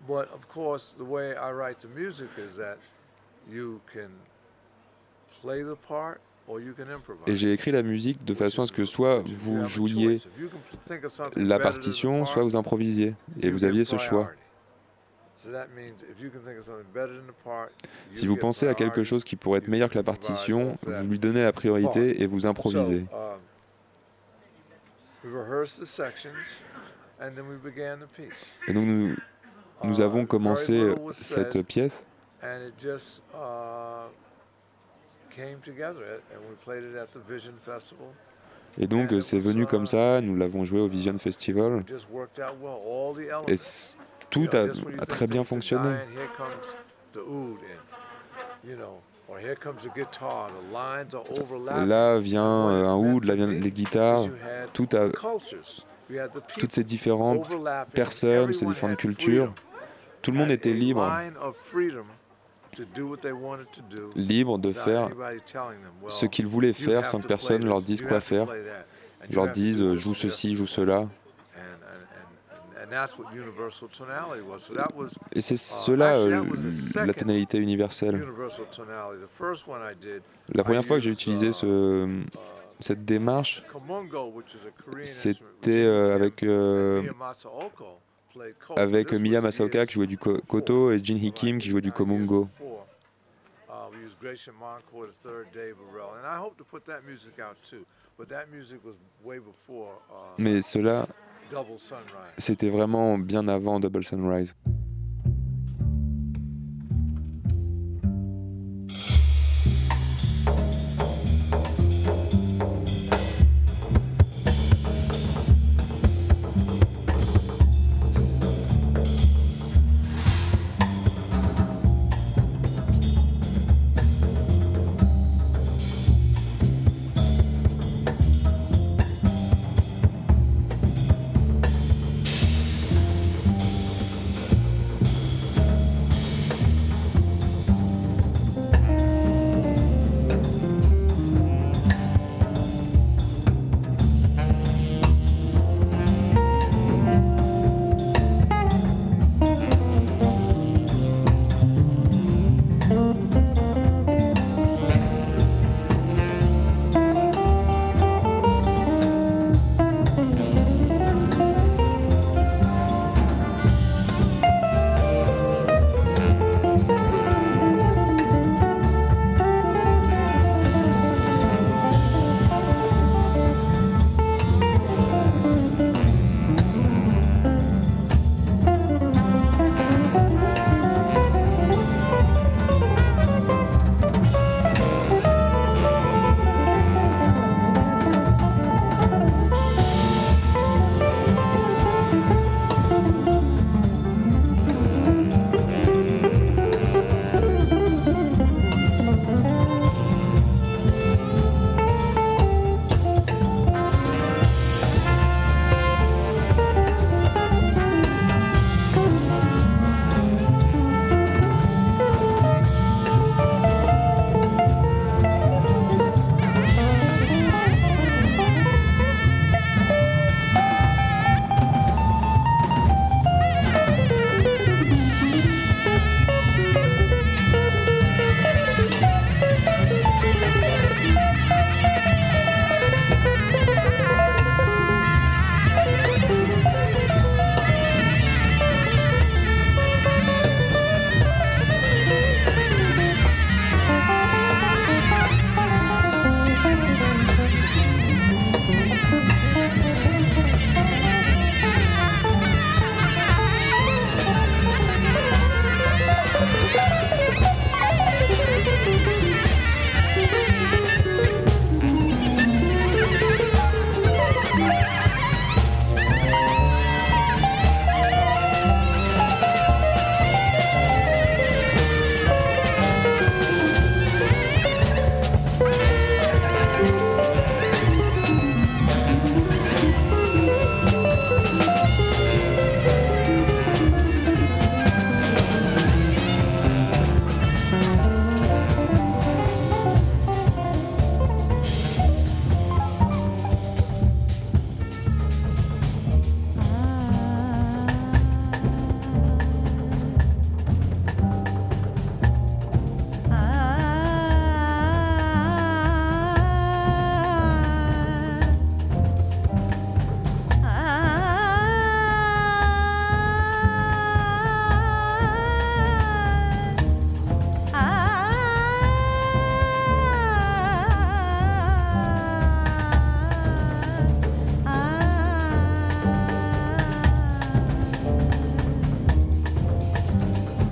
but of course, the way I write the music is that you can play the part et j'ai écrit la musique de façon à ce que soit vous jouiez choice. If you can think of something la partition, part, soit vous improvisiez. Et vous aviez ce choix. Si vous pensez à quelque chose qui pourrait être meilleur que la partition, vous lui donnez la priorité et vous improvisez. um. Et donc nous, nous Uh, avons commencé cette pièce et donc And it c'est venu uh, comme ça, nous l'avons joué au Vision Festival It just worked out well. All the et You tout a, très bien fonctionné. dying, here comes the oud in, you know, or here comes the guitar. The lines are overlapping. Là vient euh, un oud, là viennent les guitares, tout a, toutes ces différentes personnes, ces différentes cultures, tout le monde était libre, line of freedom to do what they wanted to do. Libre de faire ce qu'ils voulaient faire sans que personne leur dise quoi faire, leur dise euh, joue ceci, joue cela. Et c'est cela actually, euh, la tonalité universelle. La première fois que j'ai utilisé uh, ce, uh, cette démarche, c'était euh, avec, euh, avec Miya Masaoka qui jouait du koto et Jin Hee Right, Kim qui jouait du komungo. uh, Mais cela, c'était vraiment bien avant Double Sunrise.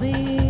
believe.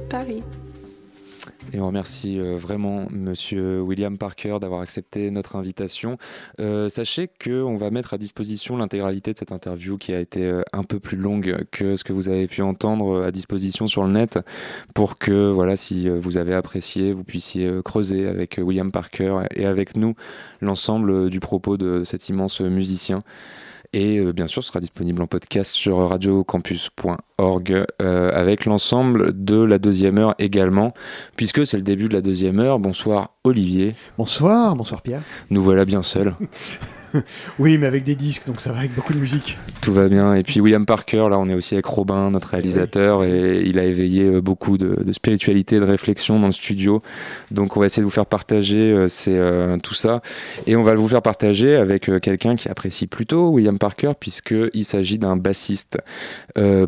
Paris. Et on remercie euh, vraiment Monsieur William Parker d'avoir accepté notre invitation. Euh, sachez qu'on va mettre à disposition l'intégralité de cette interview qui a été euh, un peu plus longue que ce que vous avez pu entendre à disposition sur le net pour que, voilà, si vous avez apprécié, vous puissiez creuser avec William Parker et avec nous l'ensemble du propos de cet immense musicien. Et euh, bien sûr, ce sera disponible en podcast sur radiocampus.org euh, avec l'ensemble de la deuxième heure également, puisque c'est le début de la deuxième heure. Bonsoir Olivier. Bonsoir, bonsoir Pierre. Nous voilà bien seuls. (laughs) (laughs) oui, mais avec des disques, donc ça va avec beaucoup de musique. Tout va bien. Et puis William Parker, là, on est aussi avec Robin, notre réalisateur, et il a éveillé euh, beaucoup de, spiritualité, de réflexion dans le studio. Donc, on va essayer de vous faire partager euh, euh, tout ça. Et on va vous faire partager avec quelqu'un qui apprécie plutôt William Parker, puisqu'il s'agit d'un bassiste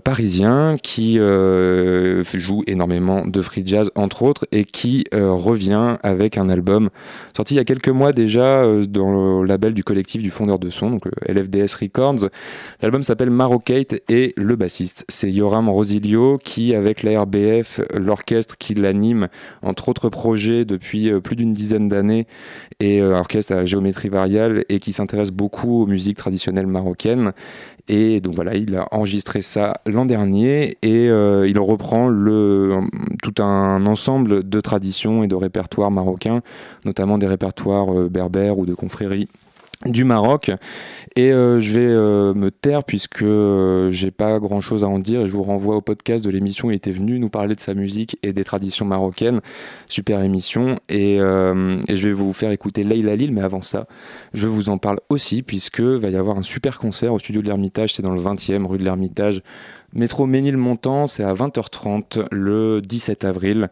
parisien qui joue énormément de free jazz, entre autres, et qui revient avec un album sorti il y a quelques mois déjà dans le label du collectif du fondeur de son, donc LFDS Records. L'album s'appelle Marocate et le bassiste, c'est Yoram Rosilio qui, avec la RBF, l'orchestre qui l'anime, entre autres projets depuis euh, plus d'une dizaine d'années, et euh, orchestre à géométrie variable et qui s'intéresse beaucoup aux musiques traditionnelles marocaines. Et donc voilà, il a enregistré ça l'an dernier et euh, il reprend le, tout un ensemble de traditions et de répertoires marocains, notamment des répertoires berbères ou de confréries du Maroc. Et euh, je vais euh, me taire puisque euh, j'ai pas grand chose à en dire et je vous renvoie au podcast de l'émission. Il était venu nous parler de sa musique et des traditions marocaines. Super émission. Et, je vais vous faire écouter Leila Lille, mais avant ça, je vous en parle aussi puisque va y avoir un super concert au studio de l'Ermitage. C'est dans le 20e rue de l'Ermitage. Métro Ménilmontant, c'est à 20h30 le 17 avril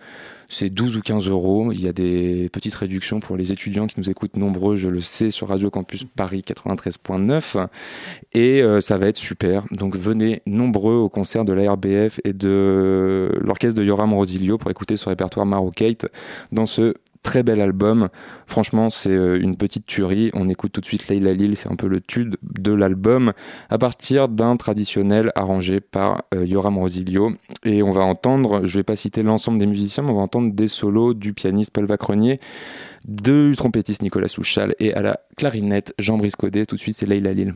c'est 12 ou 15 euros. Il y a des petites réductions pour les étudiants qui nous écoutent nombreux, je le sais, sur Radio Campus Paris 93.9. Et euh, ça va être super. Donc venez nombreux au concert de la RBF et de l'orchestre de Yoram Rosilio pour écouter ce répertoire Marocate dans ce Très bel album. Franchement, c'est euh, une petite tuerie. On écoute tout de suite Leila Lille, c'est un peu le tube de l'album, à partir d'un traditionnel arrangé par euh, Yoram Rosilio. Et on va entendre, je vais pas citer l'ensemble des musiciens, mais on va entendre des solos du pianiste Paul Vacronier, du trompettiste Nicolas Souchal et à la clarinette Jean-Brice Codet. Tout de suite, c'est Leila Lille.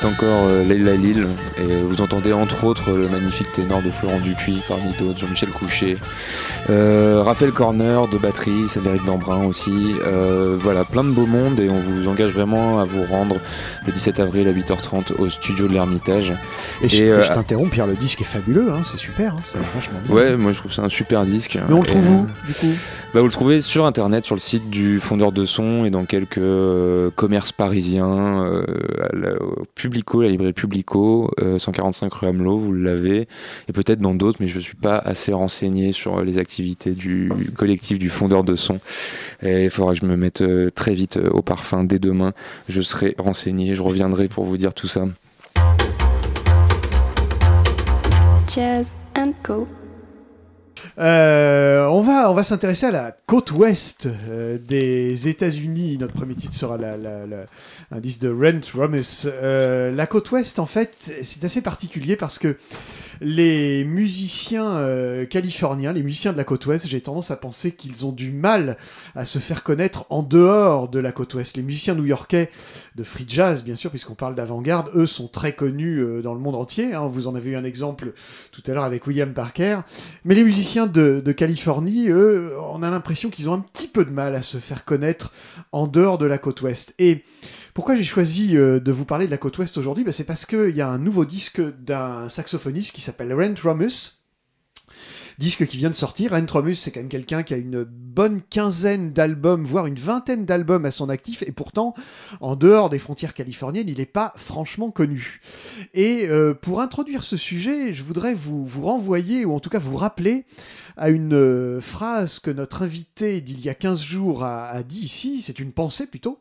C'est encore euh, Leila Lille. Et vous entendez entre autres le magnifique ténor de Florent Dupuis, parmi d'autres, Jean-Michel Couchet, euh, Raphaël Corner de batterie, Cédric Dambrun aussi. Euh, voilà, plein de beaux mondes et on vous engage vraiment à vous rendre le 17 avril à 8h30 au studio de l'Ermitage. Et, je, Et, euh, je t'interromps, Pierre, le disque est fabuleux, hein, c'est super, hein, c'est vachement bien. Ouais, moi je trouve ça un super disque. Mais on le trouve où, euh, du coup? Bah, Vous le trouvez sur internet, sur le site du fondeur de son et dans quelques euh, commerces parisiens, euh, la- Publico, la librairie Publico, euh, 145 rue Hamelot, vous l'avez, et peut-être dans d'autres, mais je ne suis pas assez renseigné sur les activités du collectif du fondeur de son. Il faudra que je me mette euh, très vite euh, au parfum dès demain. Je serai renseigné, je reviendrai pour vous dire tout ça. Jazz. Euh, on va, on va s'intéresser à la côte ouest euh, des États-Unis. Notre premier titre sera disque de Rent Romus. Euh, la côte ouest, en fait, c'est assez particulier parce que les musiciens californiens, les musiciens de la côte ouest, j'ai tendance à penser qu'ils ont du mal à se faire connaître en dehors de la côte ouest. Les musiciens new-yorkais de free jazz, bien sûr, puisqu'on parle d'avant-garde, eux sont très connus euh, dans le monde entier. hein. Vous en avez eu un exemple tout à l'heure avec William Parker. Mais les musiciens de, Californie, eux, on a l'impression qu'ils ont un petit peu de mal à se faire connaître en dehors de la côte ouest. Et pourquoi j'ai choisi euh, de vous parler de la côte ouest aujourd'hui? Ben, C'est parce qu'il y a un nouveau disque d'un saxophoniste qui s'appelle Rent Romus. Disque qui vient de sortir. Rent Romus, c'est quand même quelqu'un qui a une bonne quinzaine d'albums, voire une vingtaine d'albums à son actif, et pourtant, en dehors des frontières californiennes, il n'est pas franchement connu. Et euh, pour introduire ce sujet, je voudrais vous, vous renvoyer, ou en tout cas vous rappeler, à une euh, phrase que notre invité d'il y a 15 jours a, dit ici, c'est une pensée plutôt,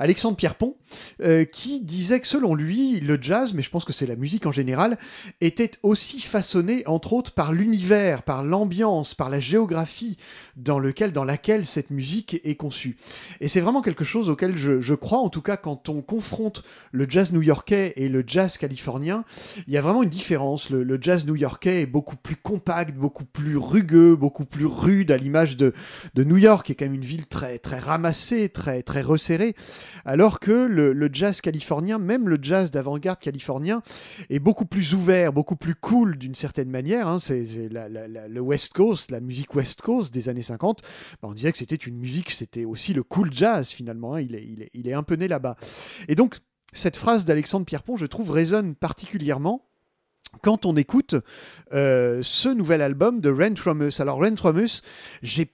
Alexandre Pierrepont, euh, qui disait que selon lui, le jazz, mais je pense que c'est la musique en général, était aussi façonné entre autres par l'univers, par l'ambiance, par la géographie dans, lequel, dans laquelle cette musique est conçue. Et c'est vraiment quelque chose auquel je, crois, en tout cas quand on confronte le jazz new-yorkais et le jazz californien, il y a vraiment une différence. Le jazz new-yorkais est beaucoup plus compact, beaucoup plus rugueux, beaucoup plus rude à l'image de, New York, qui est quand même une ville très, très ramassée, très, très resserrée, alors que le, jazz californien, même le jazz d'avant-garde californien, est beaucoup plus ouvert, beaucoup plus cool d'une certaine manière. hein. C'est le West Coast, la musique West Coast des années 50. Bah, on disait que c'était une musique, c'était aussi le cool jazz finalement. hein. Il, est, il, est, il est un peu né là-bas. Et donc, cette phrase d'Alexandre Pierrepont, je trouve, résonne particulièrement quand on écoute euh, ce nouvel album de Rent Romus. Alors, Rent Romus, j'ai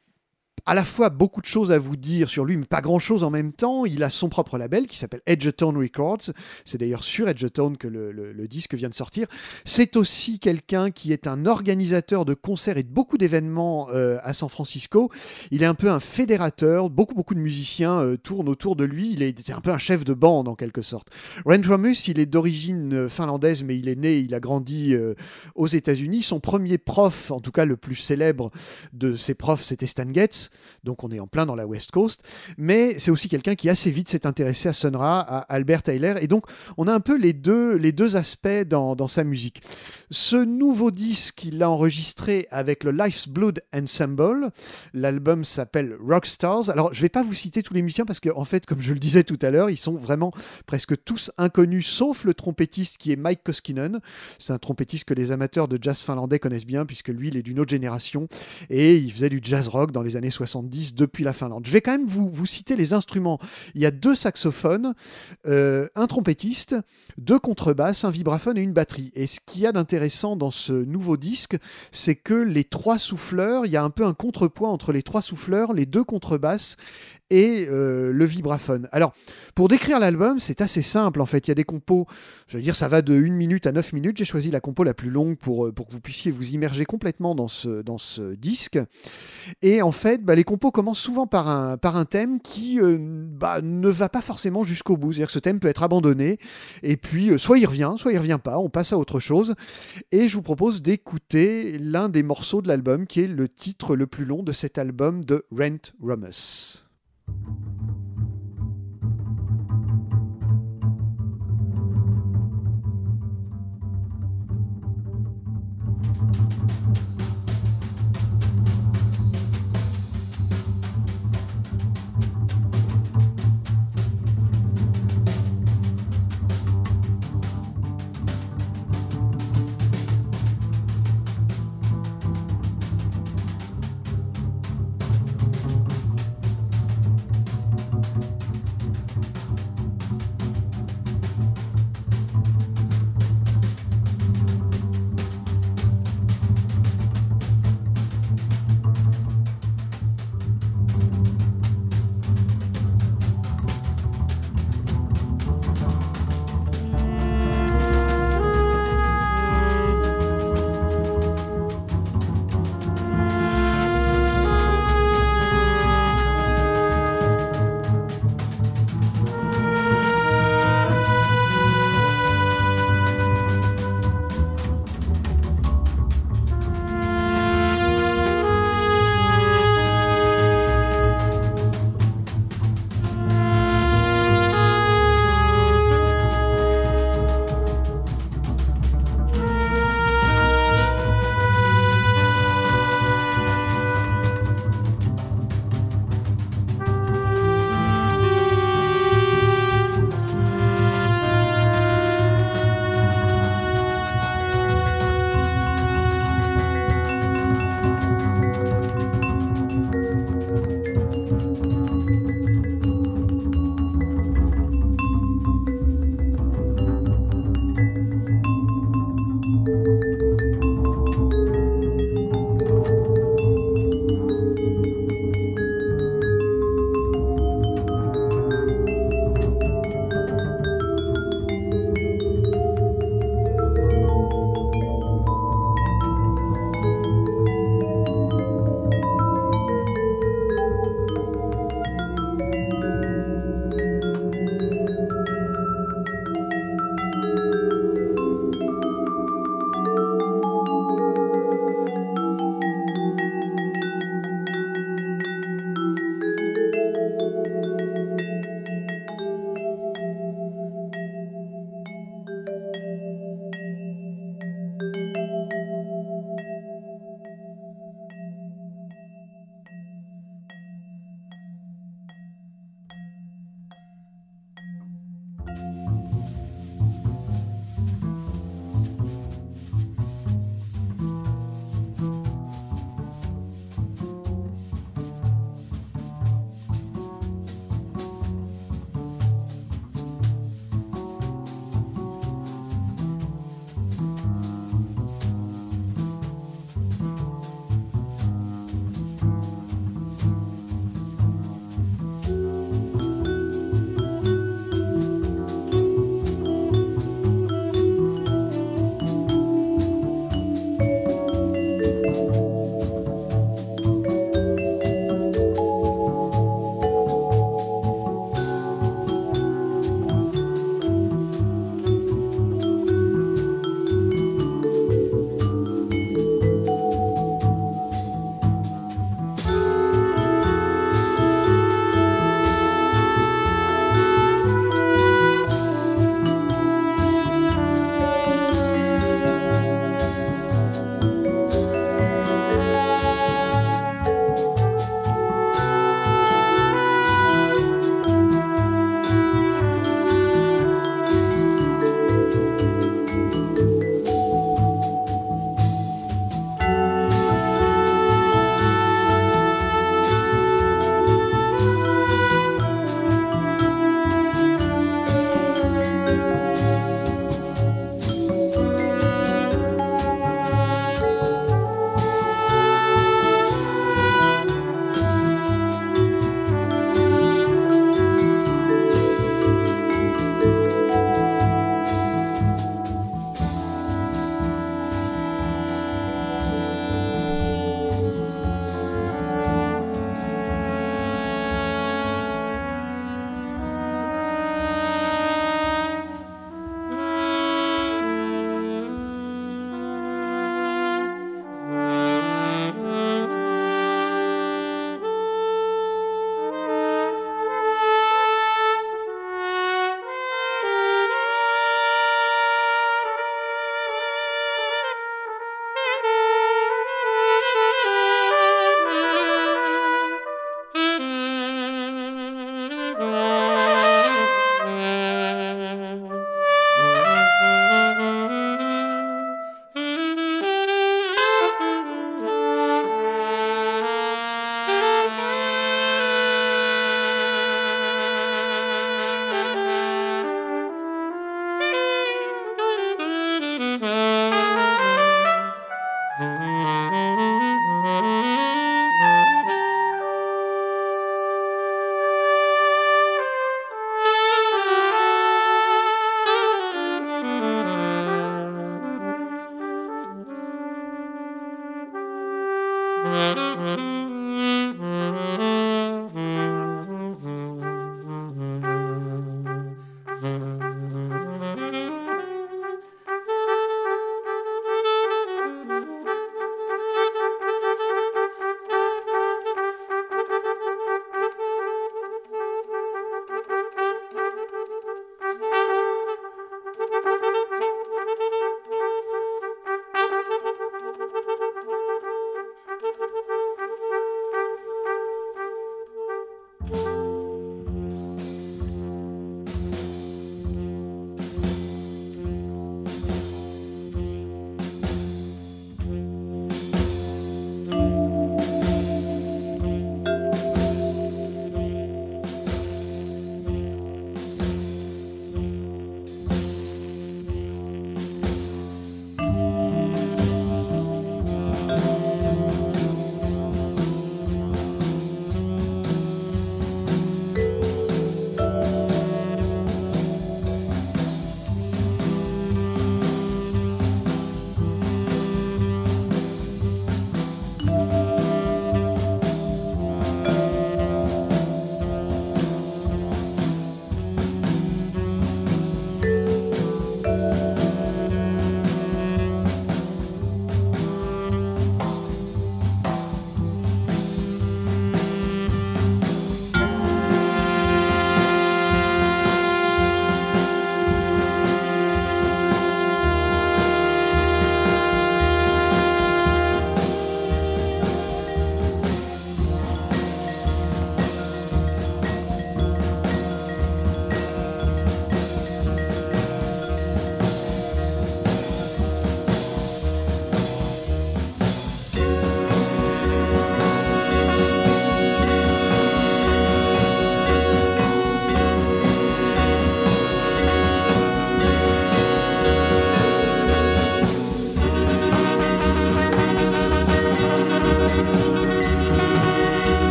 à la fois beaucoup de choses à vous dire sur lui, mais pas grand-chose en même temps. Il a son propre label qui s'appelle Edgetone Records. C'est d'ailleurs sur Edgetone que le, le- le disque vient de sortir. C'est aussi quelqu'un qui est un organisateur de concerts et de beaucoup d'événements euh, à San Francisco. Il est un peu un fédérateur. Beaucoup, beaucoup de musiciens euh, tournent autour de lui. Il est, c'est un peu un chef de bande en quelque sorte. Rent Romus, il est d'origine euh, finlandaise, mais il est né, il a grandi aux États-Unis. Son premier prof, en tout cas le plus célèbre de ses profs, c'était Stan Getz. Donc on est en plein dans la West Coast. Mais c'est aussi quelqu'un qui assez vite s'est intéressé à Sun Ra, à Albert Tyler. Et donc on a un peu les deux, les deux aspects dans, dans sa musique. Ce nouveau disque, il l'a enregistré avec le Life's Blood Ensemble. L'album s'appelle Rockstars. Alors je vais pas vous citer tous les musiciens parce qu'en en fait, comme je le disais tout à l'heure, ils sont vraiment presque tous inconnus, sauf le trompettiste qui est Mike Koskinen. C'est un trompettiste que les amateurs de jazz finlandais connaissent bien, puisque lui, il est d'une autre génération et il faisait du jazz rock dans les années 70 depuis la Finlande. Je vais quand même vous, citer les instruments. Il y a deux saxophones, euh, un trompettiste, deux contrebasses, un vibraphone et une batterie. Et ce qu'il y a d'intéressant dans ce nouveau disque, c'est que les trois souffleurs, il y a un peu un contrepoint entre les trois souffleurs, les deux contrebasses et euh, le vibraphone. Alors, pour décrire l'album, c'est assez simple en fait. Il y a des compos, je veux dire, ça va de 1 minute à 9 minutes. J'ai choisi la compo la plus longue pour, euh, pour que vous puissiez vous immerger complètement dans ce, dans ce disque. Et en fait, bah, les compos commencent souvent par un, par un thème qui euh, bah, ne va pas forcément jusqu'au bout. C'est-à-dire que ce thème peut être abandonné, et puis soit il revient, soit il revient pas, on passe à autre chose. Et je vous propose d'écouter l'un des morceaux de l'album, qui est le titre le plus long de cet album de Rent Romus. thank you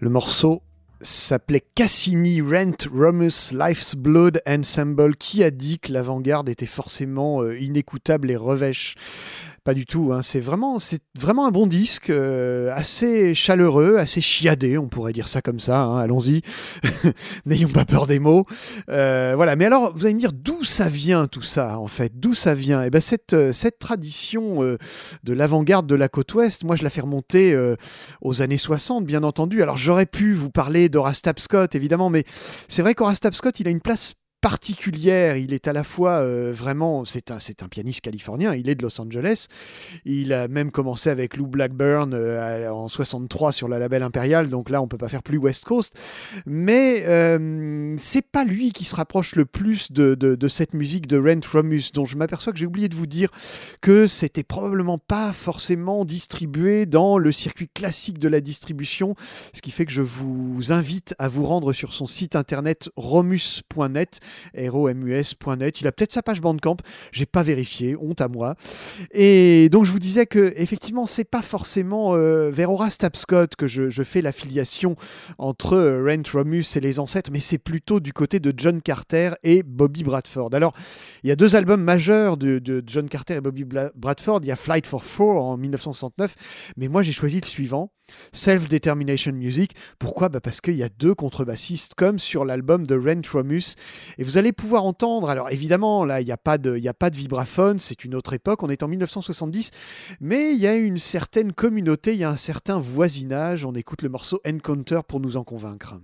Le morceau s'appelait Cassini Rent Romus Life's Blood Ensemble. Qui a dit que l'avant-garde était forcément euh, inécoutable et revêche pas du tout, hein. c'est vraiment, c'est vraiment un bon disque, euh, assez chaleureux, assez chiadé, on pourrait dire ça comme ça. hein. Allons-y, (laughs) n'ayons pas peur des mots. Euh, voilà. Mais alors, vous allez me dire d'où ça vient tout ça, en fait, d'où ça vient? Et ben cette euh, cette tradition de l'avant-garde de la côte ouest, moi je la fais remonter aux années 60, bien entendu. Alors j'aurais pu vous parler d'Horace Tapscott, évidemment, mais c'est vrai qu'Horace Tapscott, il a une place particulière. Il est à la fois euh, vraiment, c'est un, un pianiste californien, il est de Los Angeles. Il a même commencé avec Lou Blackburn euh, en 63 sur la label Impérial, donc là on peut pas faire plus West Coast. Mais euh, c'est pas lui qui se rapproche le plus de, de- de cette musique de Rent Romus, dont je m'aperçois que j'ai oublié de vous dire que c'était probablement pas forcément distribué dans le circuit classique de la distribution, ce qui fait que je vous invite à vous rendre sur son site internet romus.net romus.net. Il a peut-être sa page Bandcamp, j'ai pas vérifié, honte à moi. Et donc je vous disais que effectivement c'est pas forcément euh, vers Horace Tapscott que je, fais l'affiliation entre euh, Rent Romus et les ancêtres, mais c'est plutôt du côté de John Carter et Bobby Bradford. Alors il y a deux albums majeurs de, John Carter et Bobby Bradford. Il y a Flight for Four en 1969, mais moi j'ai choisi le suivant. Self-Determination Music. Pourquoi? Bah Parce qu'il y a deux contrebassistes, comme sur l'album de Rent Romus. Et vous allez pouvoir entendre, alors évidemment, là, il n'y a, pas de- a pas de vibraphone, c'est une autre époque, on est en 1970, mais il y a une certaine communauté, il y a un certain voisinage. On écoute le morceau Encounter pour nous en convaincre.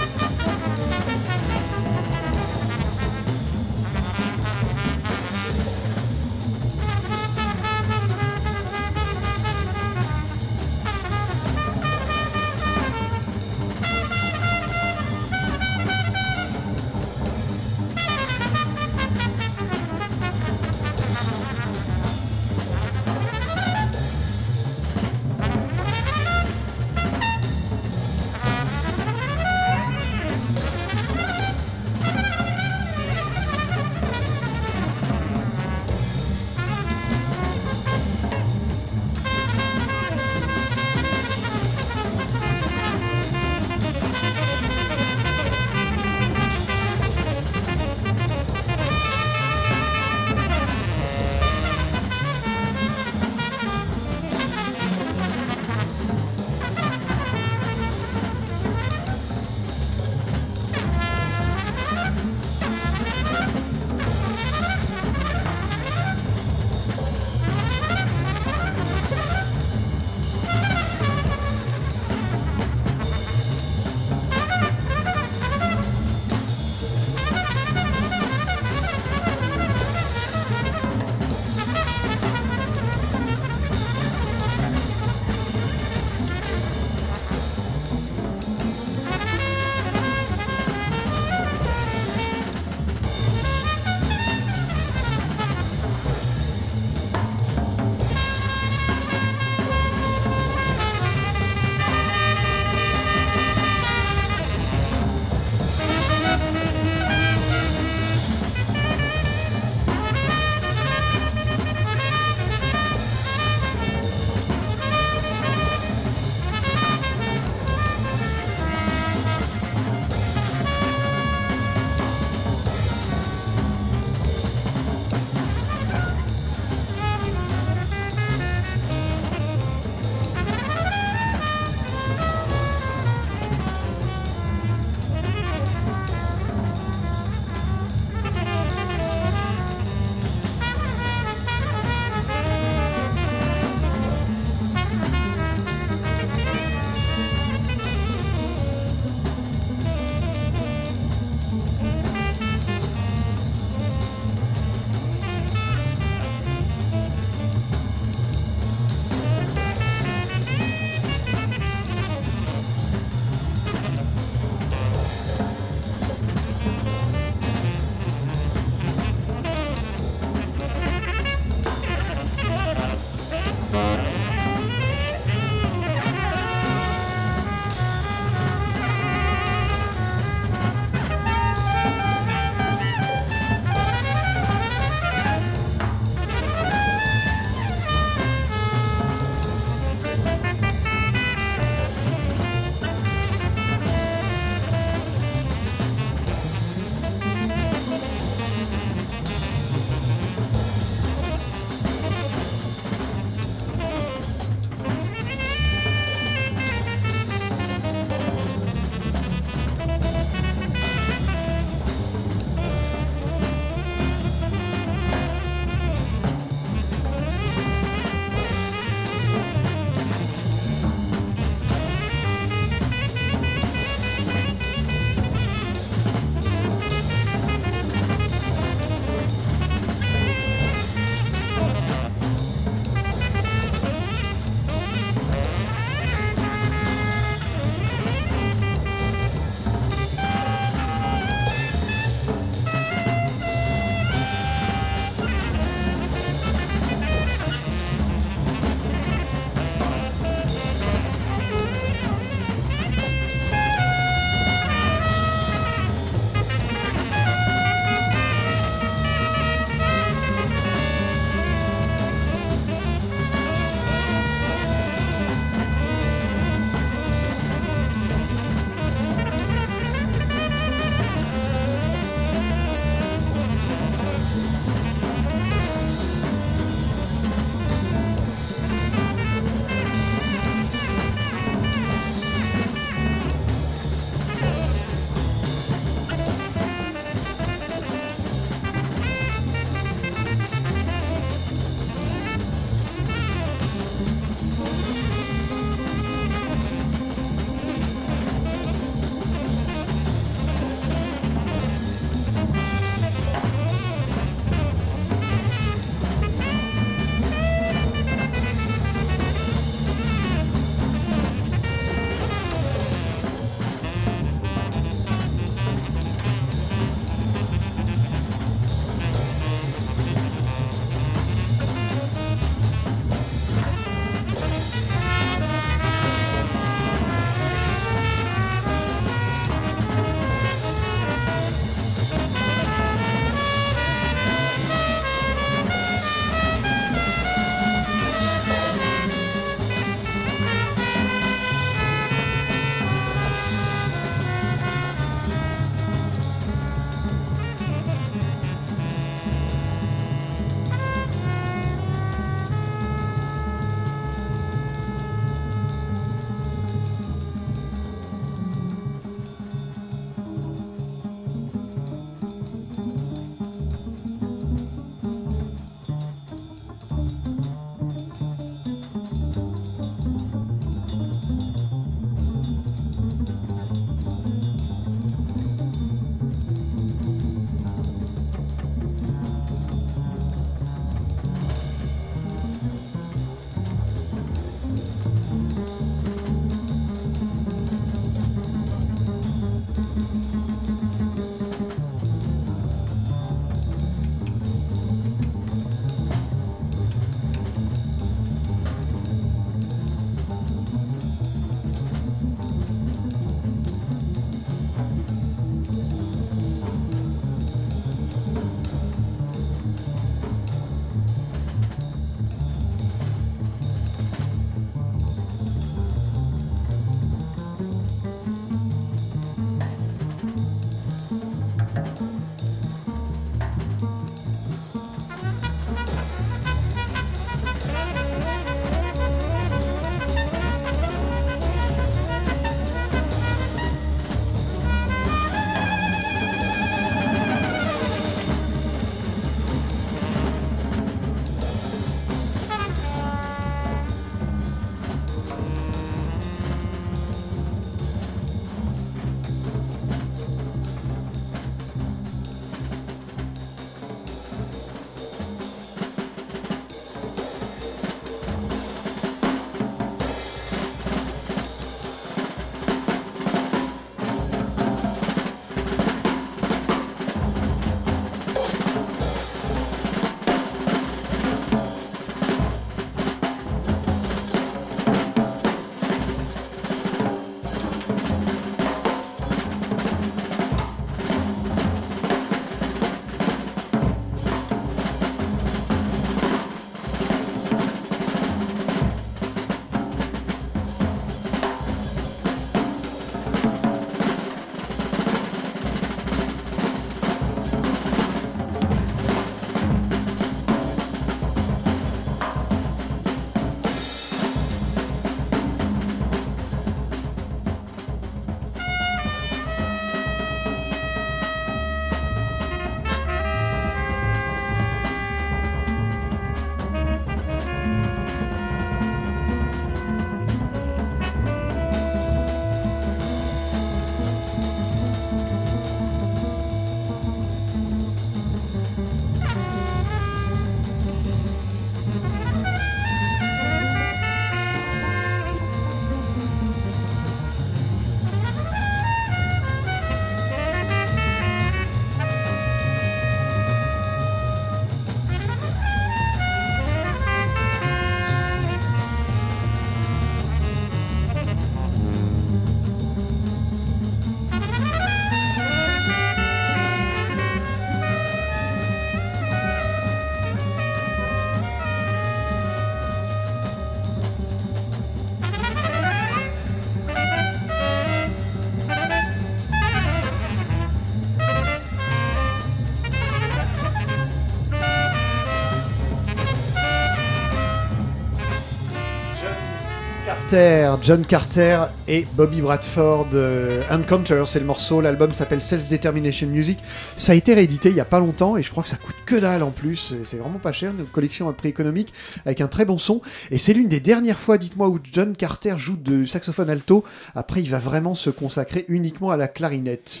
John Carter et Bobby Bradford. euh, Encounter, c'est le morceau. L'album s'appelle Self Determination Music. Ça a été réédité il y a pas longtemps et je crois que ça coûte que dalle en plus. C'est- vraiment pas cher, une collection à prix économique avec un très bon son. Et c'est l'une des dernières fois, dites-moi, où John Carter joue de saxophone alto. Après, il va vraiment se consacrer uniquement à la clarinette.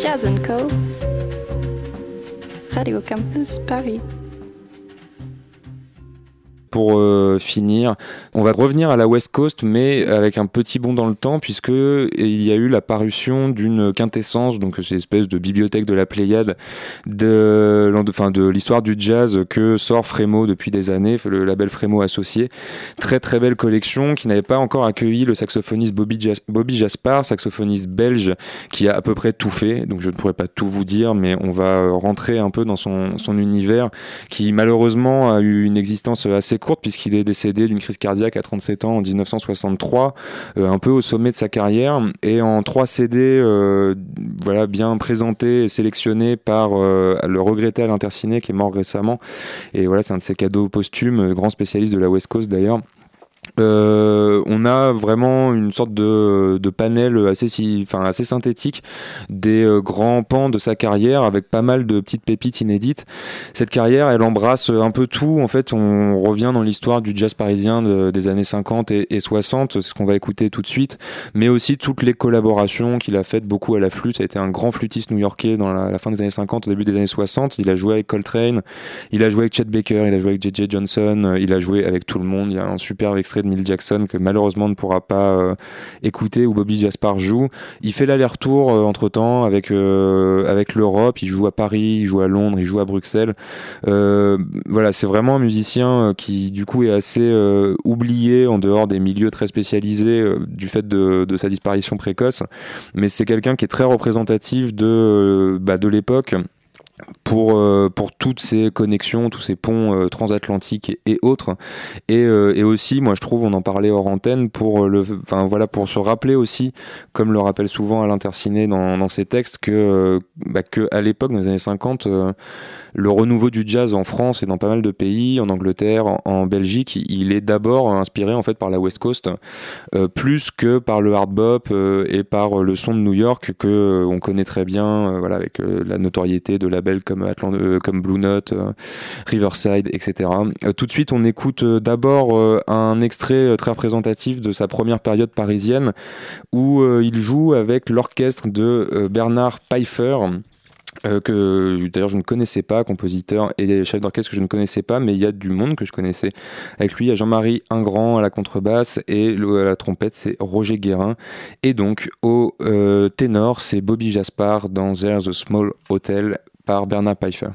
Jazz Co. Radio Campus Paris. Pour euh, finir, on va revenir à la West Coast, mais avec un petit bond dans le temps, puisque il y a eu la parution d'une quintessence, donc c'est espèce de bibliothèque de la Pléiade, de, l'histoire du jazz que sort Frémo depuis des années, le label Frémo associé. Très très belle collection qui n'avait pas encore accueilli le saxophoniste Bobby, Jas- Bobby Jaspar, saxophoniste belge, qui a à peu près tout fait. Donc je ne pourrais pas tout vous dire, mais on va rentrer un peu dans son, son univers, qui malheureusement a eu une existence assez puisqu'il est décédé d'une crise cardiaque à 37 ans en 1963, euh, un peu au sommet de sa carrière, et en trois CD, euh, voilà, bien présentés et sélectionnés par euh, le regretté Alain qui est mort récemment. Et voilà, c'est un de ses cadeaux posthumes, grand spécialiste de la West Coast d'ailleurs. Euh, on a vraiment une sorte de, panel assez, synthétique des euh, grands pans de sa carrière avec pas mal de petites pépites inédites. Cette carrière, elle embrasse un peu tout. En fait, on revient dans l'histoire du jazz parisien de- des années 50 et, et 60, c'est ce qu'on va écouter tout de suite, mais aussi toutes les collaborations qu'il a faites beaucoup à la flûte. Ça a été un grand flûtiste new-yorkais dans la, la fin des années 50, au début des années 60. Il a joué avec Coltrane, il a joué avec Chet Baker, il a joué avec J.J. Johnson, euh, il a joué avec tout le monde. Il y a un superbe extrait de Mill Jackson que malheureusement on ne pourra pas euh, écouter où Bobby Jaspar joue. Il fait l'aller-retour entre temps avec, euh, avec l'Europe. Il joue à Paris, il joue à Londres, il joue à Bruxelles. Euh, voilà, c'est vraiment un musicien euh, qui du coup est assez euh, oublié en dehors des milieux très spécialisés euh, du fait de, sa disparition précoce. Mais c'est quelqu'un qui est très représentatif de, euh, bah, de l'époque pour, euh, pour toutes ces connexions, tous ces ponts euh, transatlantiques et, autres. Et, euh, et aussi, moi je trouve, on en parlait hors antenne, pour, le, voilà, pour se rappeler aussi, comme le rappelle souvent Alain Tercinet dans, ses textes, que, bah, que à l'époque, dans les années 50, euh, le renouveau du jazz en France et dans pas mal de pays, en Angleterre, en, Belgique, il est d'abord inspiré en fait par la West Coast, plus que par le hard bop et par le son de New York que on connaît très bien, voilà, avec la notoriété de comme Atlant euh, comme Blue Note, euh, Riverside, etc. Euh, tout de suite, on écoute d'abord un extrait très représentatif de sa première période parisienne où il joue avec l'orchestre de Bernard Pfeiffer. Que d'ailleurs je ne connaissais pas, compositeur et chef d'orchestre que je ne connaissais pas, mais il y a du monde que je connaissais. Avec lui, il y a Jean-Marie Ingrand à la contrebasse et à la trompette, c'est Roger Guérin. Et donc au ténor, c'est Bobby Jaspar dans There's a Small Hotel par Bernard Pfeiffer.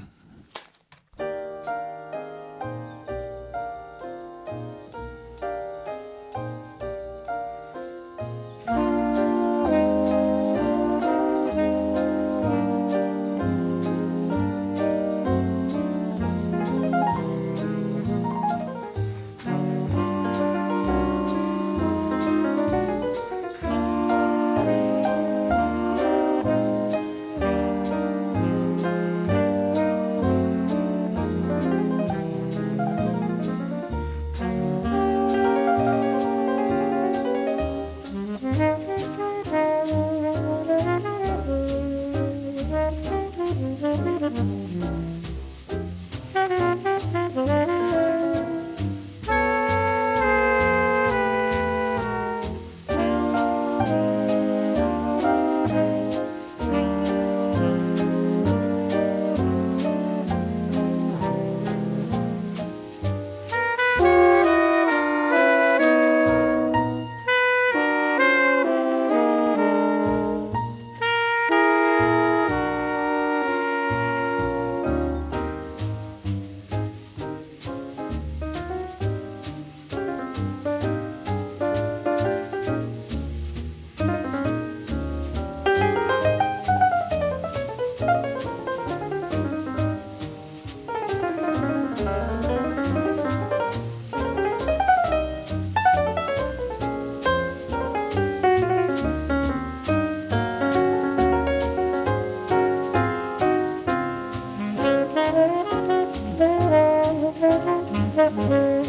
Thank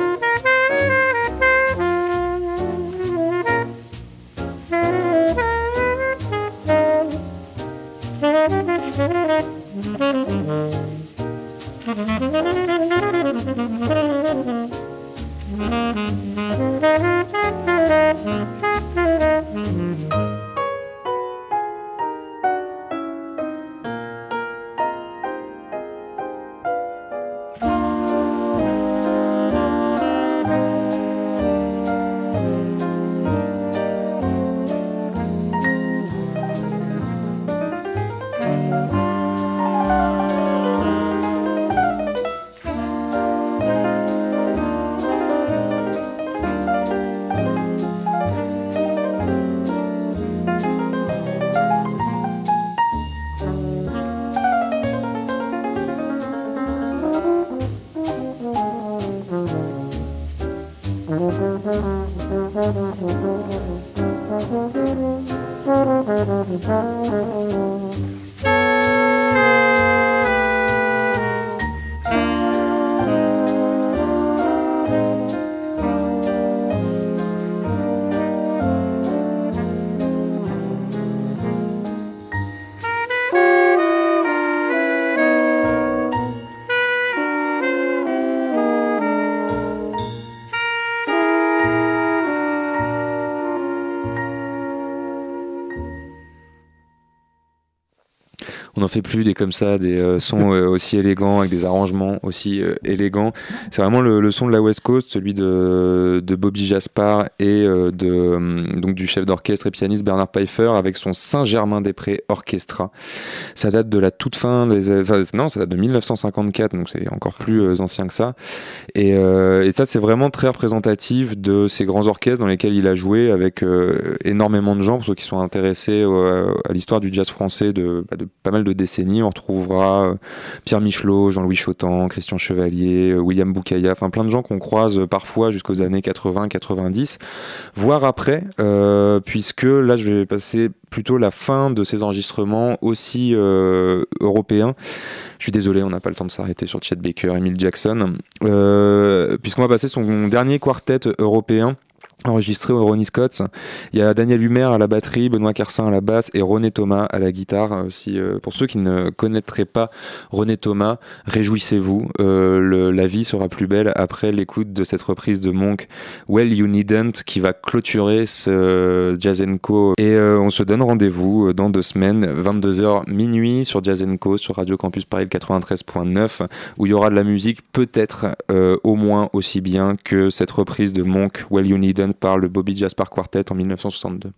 you. Fait plus des comme ça, des euh, sons euh, aussi élégants, avec des arrangements aussi euh, élégants. C'est vraiment le, son de la West Coast, celui de, de Bobby Jaspar et de, hum, donc du chef d'orchestre et pianiste Bernard Pfeiffer avec son Saint-Germain-des-Prés Orchestra. Ça date de la toute fin des... Enfin, non, ça date de 1954, donc c'est encore plus ancien que ça. Et, et ça, c'est vraiment très représentatif de ces grands orchestres dans lesquels il a joué avec énormément de gens, pour ceux qui sont intéressés à l'histoire du jazz français de, bah, de pas mal de décennies. On retrouvera euh, Pierre Michelot, Jean-Louis Chotan, Christian Chevalier, euh, William Boukaya, enfin plein de gens qu'on croise euh, parfois jusqu'aux années 80-90, voire après, puisque là je vais passer plutôt la fin de ces enregistrements aussi européens. Je suis désolé, on n'a pas le temps de s'arrêter sur Chet Baker, Emile Jackson, puisqu'on va passer son dernier quartet européen enregistré au Ronnie Scott. Il y a Daniel Humer à la batterie, Benoît Carsin à la basse et René Thomas à la guitare. Euh, Si, euh, pour ceux qui ne connaîtraient pas René Thomas, réjouissez-vous. Euh, la vie sera plus belle après l'écoute de cette reprise de Monk, Well You Needn't, qui va clôturer ce Jazz Co. Et on se donne rendez-vous dans deux semaines, 22h minuit sur Jazz Co, sur Radio Campus Paris le 93.9, où il y aura de la musique peut-être au moins aussi bien que cette reprise de Monk, Well You Needn't par le Bobby Jaspar Quartet en 1962.